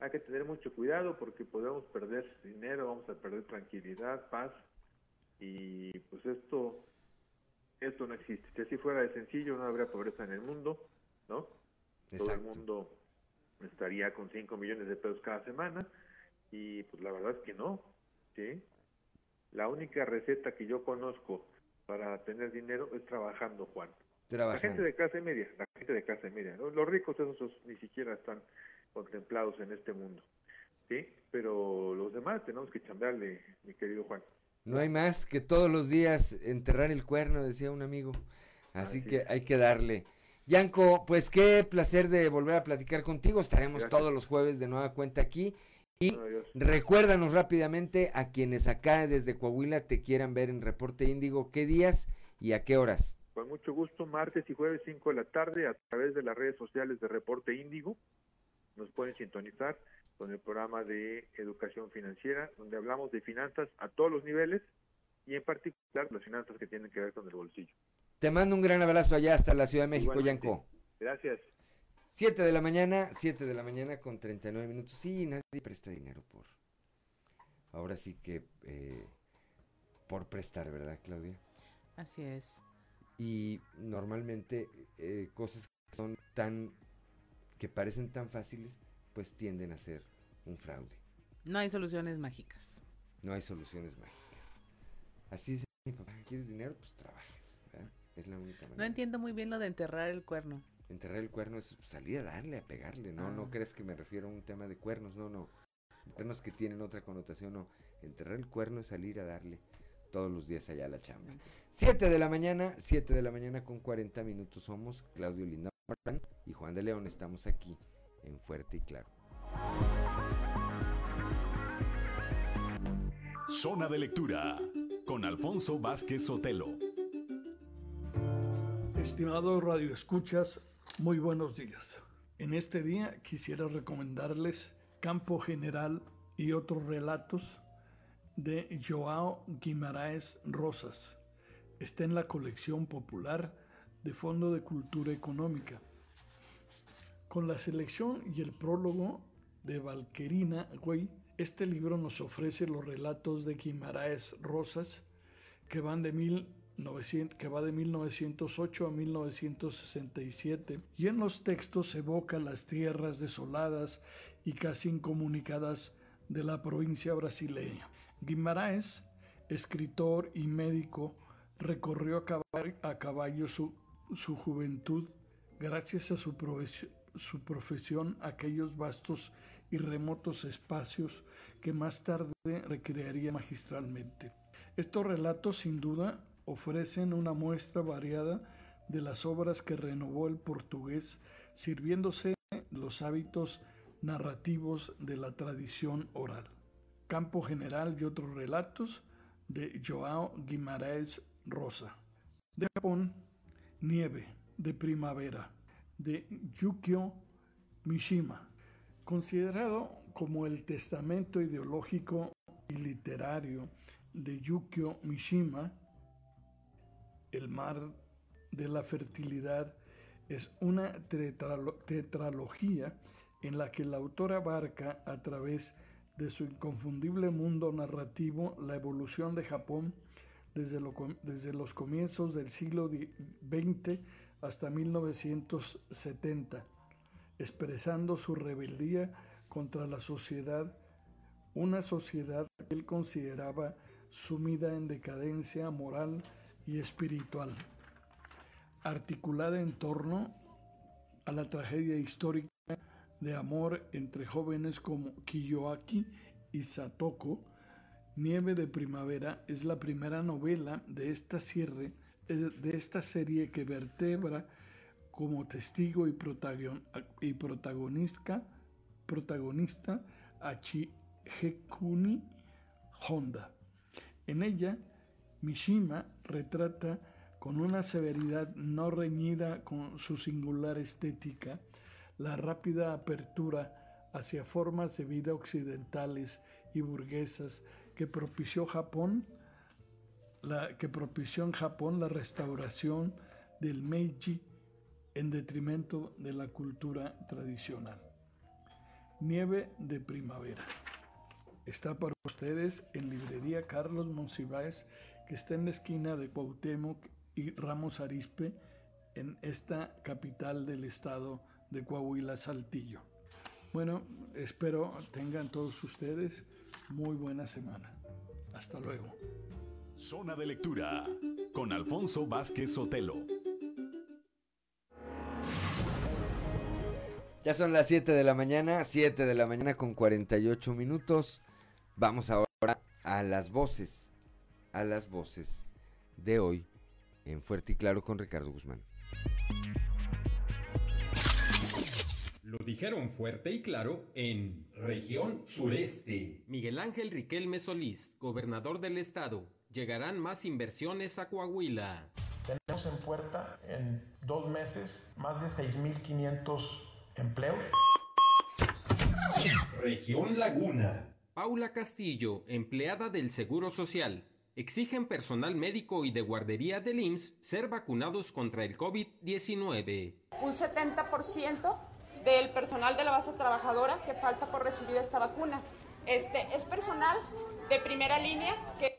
Hay que tener mucho cuidado porque podemos perder dinero, vamos a perder tranquilidad, paz y pues esto esto no existe. Si así fuera de sencillo no habría pobreza en el mundo, ¿no? Todo el mundo estaría con 5 millones de pesos cada semana y pues la verdad es que no, ¿sí? La única receta que yo conozco para tener dinero es trabajando, Juan. La gente de clase media, la gente de clase media. ¿no? Los ricos esos ni siquiera están contemplados en este mundo, ¿sí? Pero los demás tenemos que chambearle, mi querido Juan. No hay más que todos los días enterrar el cuerno, decía un amigo. Así que hay que darle. Yanko, pues qué placer de volver a platicar contigo. Estaremos todos los jueves de nueva cuenta aquí. Y recuérdanos rápidamente a quienes acá desde Coahuila te quieran ver en Reporte Índigo, qué días y a qué horas. Con mucho gusto, martes y jueves 5 de la tarde a través de las redes sociales de Reporte Índigo. Nos pueden sintonizar con el programa de educación financiera, donde hablamos de finanzas a todos los niveles y en particular las finanzas que tienen que ver con el bolsillo. Te mando un gran abrazo allá hasta la Ciudad de México, Yanko. Gracias. 7 de la mañana, 7 de la mañana con 39 minutos. Sí, nadie presta dinero por... Ahora sí que eh, por prestar, ¿verdad, Claudia? Así es. Y normalmente eh, cosas que son tan... que parecen tan fáciles, pues tienden a ser un fraude. No hay soluciones mágicas. No hay soluciones mágicas. Así es, papá, ¿quieres dinero? Pues trabaja. Es la única manera. No entiendo muy bien lo de enterrar el cuerno. Enterrar el cuerno es salir a darle, a pegarle, ¿no? No crees que me refiero a un tema de cuernos, no, no. Cuernos que tienen otra connotación, no. Enterrar el cuerno es salir a darle todos los días allá a la chamba. Siete de la mañana, siete de la mañana con 40 minutos somos Claudio Linda y Juan de León. Estamos aquí en Fuerte y Claro. Zona de lectura con Alfonso Vázquez Sotelo. Estimados radioescuchas, muy buenos días. En este día quisiera recomendarles Campo General y otros relatos de Joao Guimaraes Rosas. Está en la colección popular de Fondo de Cultura Económica. Con la selección y el prólogo de Valquerina Güey, este libro nos ofrece los relatos de Guimaraes Rosas que van de que va de 1908 a 1967, y en los textos evoca las tierras desoladas y casi incomunicadas de la provincia brasileña. Guimaraes, escritor y médico, recorrió a caballo, su, juventud gracias a su, su profesión aquellos vastos y remotos espacios que más tarde recrearía magistralmente. Estos relatos sin duda ofrecen una muestra variada de las obras que renovó el portugués, sirviéndose los hábitos narrativos de la tradición oral. Campo General y otros relatos de Joao Guimarães Rosa. De Japón, Nieve de Primavera de Yukio Mishima. Considerado como el testamento ideológico y literario de Yukio Mishima, el mar de la fertilidad es una tetralogía en la que el autor abarca a través de su inconfundible mundo narrativo la evolución de Japón desde, desde los comienzos del siglo XX hasta 1970, expresando su rebeldía contra la sociedad, una sociedad que él consideraba sumida en decadencia moral y espiritual, articulada en torno a la tragedia histórica de amor entre jóvenes como Kiyoaki y Satoko, Nieve de Primavera es la primera novela de esta, cierre, de esta serie que vertebra como testigo y, protagonista, protagonista a Chihekuni Honda. En ella, Mishima retrata con una severidad no reñida con su singular estética la rápida apertura hacia formas de vida occidentales y burguesas que propició Japón, la, que propició en Japón la restauración del Meiji en detrimento de la cultura tradicional. Nieve de primavera. Está para ustedes en librería Carlos Monsiváis que está en la esquina de Cuauhtémoc y Ramos Arispe en esta capital del estado de Coahuila, Saltillo. Bueno, espero tengan todos ustedes muy buena semana. Hasta luego. Zona de lectura con Alfonso Vázquez Sotelo. Ya son las 7 de la mañana, 7 de la mañana con 48 minutos. Vamos ahora a las voces, a las voces de hoy en Fuerte y Claro con Ricardo Guzmán. Lo dijeron fuerte y claro en región sureste. Miguel Ángel Riquelme Solís, gobernador del estado. Llegarán más inversiones a Coahuila. Tenemos en puerta en dos meses más de 6.500 empleos. Región Laguna. Paula Castillo, empleada del Seguro Social. Exigen personal médico y de guardería del IMSS ser vacunados contra el COVID-19. Un 70% del personal de la base trabajadora que falta por recibir esta vacuna. Este es personal de primera línea que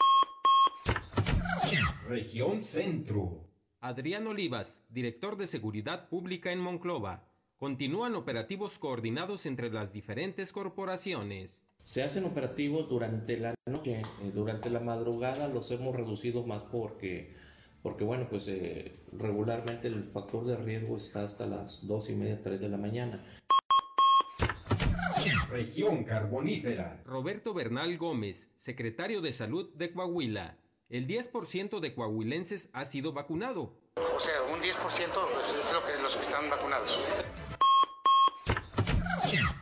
Región Centro. Adrián Olivas, director de Seguridad Pública en Monclova. Continúan operativos coordinados entre las diferentes corporaciones. Se hacen operativos durante la noche, eh, durante la madrugada los hemos reducido más porque, porque bueno, pues eh, regularmente el factor de riesgo está hasta las dos y media, tres de la mañana. Región Carbonífera. Roberto Bernal Gómez, secretario de Salud de Coahuila. El 10% de coahuilenses ha sido vacunado. O sea, un 10% pues, es lo que, los que están vacunados.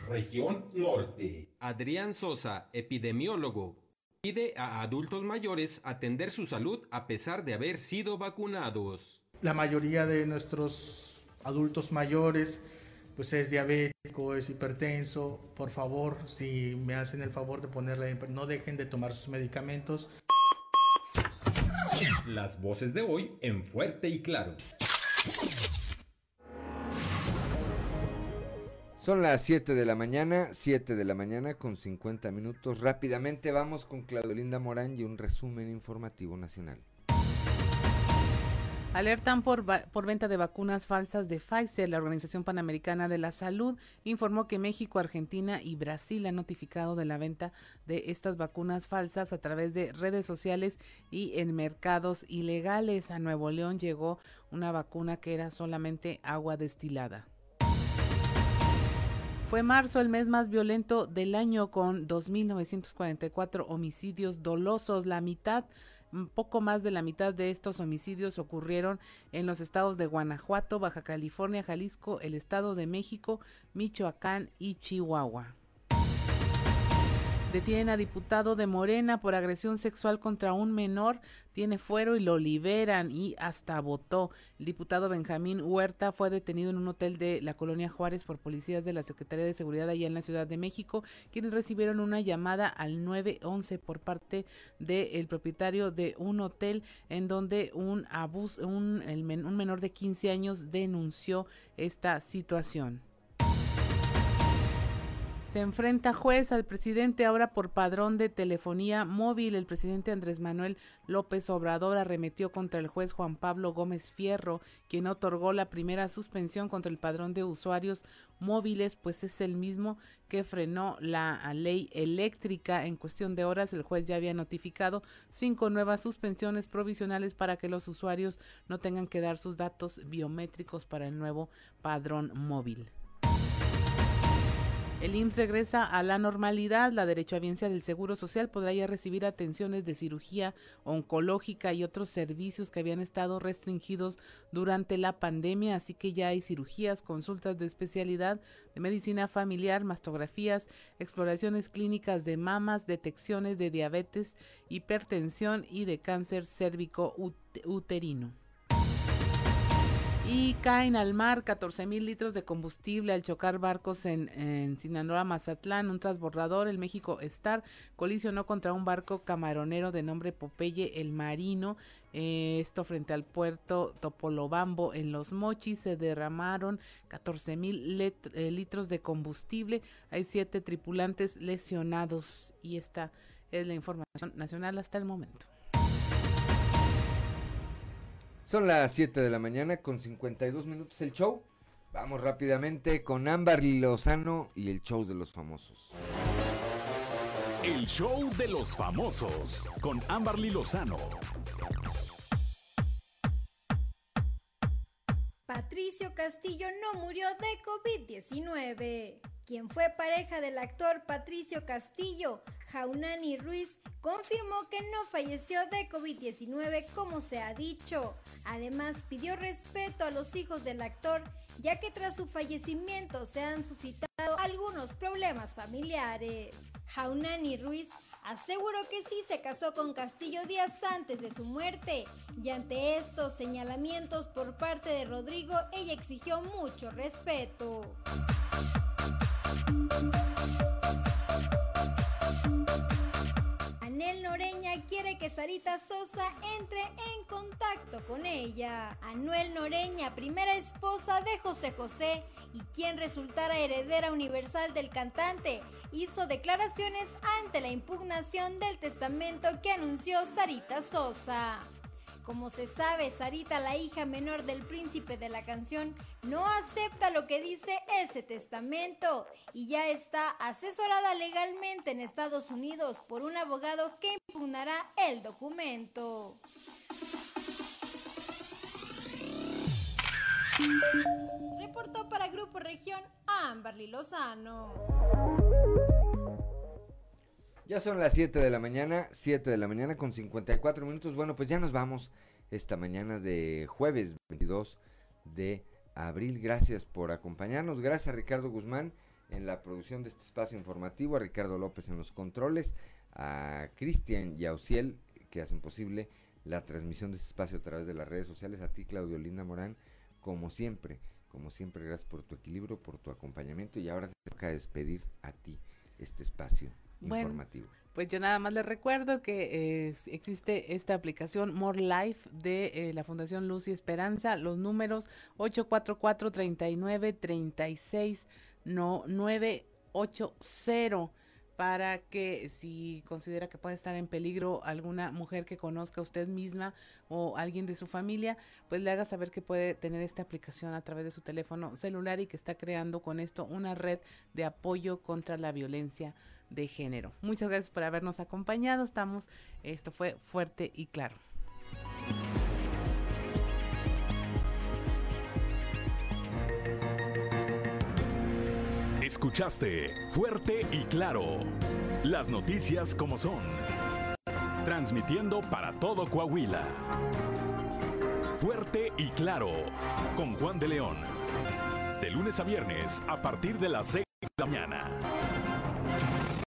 Región Norte. Adrián Sosa, epidemiólogo, pide a adultos mayores atender su salud a pesar de haber sido vacunados. La mayoría de nuestros adultos mayores pues es diabético, es hipertenso. Por favor, si me hacen el favor de ponerle, no dejen de tomar sus medicamentos. Las voces de hoy en fuerte y claro. Son las 7 de la mañana, 7 de la mañana con 50 minutos. Rápidamente vamos con Claudelinda Morán y un resumen informativo nacional. Alertan por, por, venta de vacunas falsas de Pfizer. La Organización Panamericana de la Salud informó que México, Argentina y Brasil han notificado de la venta de estas vacunas falsas a través de redes sociales y en mercados ilegales. A Nuevo León llegó una vacuna que era solamente agua destilada. Fue marzo el mes más violento del año con 2.944 homicidios dolosos, la mitad poco más de la mitad de estos homicidios ocurrieron en los estados de Guanajuato, Baja California, Jalisco, el Estado de México, Michoacán y Chihuahua. Detienen a diputado de Morena por agresión sexual contra un menor, tiene fuero y lo liberan y hasta votó. El diputado Benjamín Huerta fue detenido en un hotel de la colonia Juárez por policías de la Secretaría de Seguridad allá en la Ciudad de México, quienes recibieron una llamada al 911 por parte del propietario de un hotel en donde un abuso, un, el, un menor de 15 años denunció esta situación. Se enfrenta juez al presidente ahora por padrón de telefonía móvil. El presidente Andrés Manuel López Obrador arremetió contra el juez Juan Pablo Gómez Fierro, quien otorgó la primera suspensión contra el padrón de usuarios móviles, pues es el mismo que frenó la ley eléctrica. En cuestión de horas, el juez ya había notificado cinco nuevas suspensiones provisionales para que los usuarios no tengan que dar sus datos biométricos para el nuevo padrón móvil. El IMSS regresa a la normalidad. La derechohabiencia del Seguro Social podrá ya recibir atenciones de cirugía oncológica y otros servicios que habían estado restringidos durante la pandemia. Así que ya hay cirugías, consultas de especialidad de medicina familiar, mastografías, exploraciones clínicas de mamas, detecciones de diabetes, hipertensión y de cáncer cérvico uterino. Y caen al mar 14 mil litros de combustible al chocar barcos en, en, Sinaloa, Mazatlán. Un transbordador, el México Star, colisionó contra un barco camaronero de nombre Popeye el Marino. Eh, esto frente al puerto Topolobambo en Los Mochis. Se derramaron 14 mil eh, litros de combustible. Hay siete tripulantes lesionados. Y esta es la información nacional hasta el momento. Son las 7 de la mañana con 52 minutos el show. Vamos rápidamente con Ámbar Lozano y el show de los famosos. El show de los famosos con Amberly Lozano. Patricio Castillo no murió de COVID-19. Quien fue pareja del actor Patricio Castillo, Jaunani Ruiz, confirmó que no falleció de COVID-19 como se ha dicho. Además, pidió respeto a los hijos del actor, ya que tras su fallecimiento se han suscitado algunos problemas familiares. Jaunani Ruiz aseguró que sí se casó con Castillo días antes de su muerte y ante estos señalamientos por parte de Rodrigo ella exigió mucho respeto. Quiere que Sarita Sosa entre en contacto con ella. Anuel Noreña, primera esposa de José José y quien resultara heredera universal del cantante, hizo declaraciones ante la impugnación del testamento que anunció Sarita Sosa. Como se sabe, Sarita, la hija menor del príncipe de la canción, no acepta lo que dice ese testamento y ya está asesorada legalmente en Estados Unidos por un abogado que impugnará el documento. Reportó para Grupo Región Amberly Lozano. Ya son las 7 de la mañana, 7 de la mañana con 54 minutos. Bueno, pues ya nos vamos esta mañana de jueves 22 de abril. Gracias por acompañarnos. Gracias a Ricardo Guzmán en la producción de este espacio informativo, a Ricardo López en los controles, a Cristian y que hacen posible la transmisión de este espacio a través de las redes sociales. A ti, Claudio Linda Morán, como siempre, como siempre, gracias por tu equilibrio, por tu acompañamiento. Y ahora te toca despedir a ti este espacio informativo. Pues yo nada más les recuerdo que eh, existe esta aplicación More Life de eh, la Fundación Luz y Esperanza. Los números 844 39 36 no 980 para que si considera que puede estar en peligro alguna mujer que conozca usted misma o alguien de su familia, pues le haga saber que puede tener esta aplicación a través de su teléfono celular y que está creando con esto una red de apoyo contra la violencia de género. Muchas gracias por habernos acompañado. Estamos, esto fue fuerte y claro. Escuchaste fuerte y claro. Las noticias como son. Transmitiendo para todo Coahuila. Fuerte y claro. Con Juan de León. De lunes a viernes a partir de las 6 de la mañana.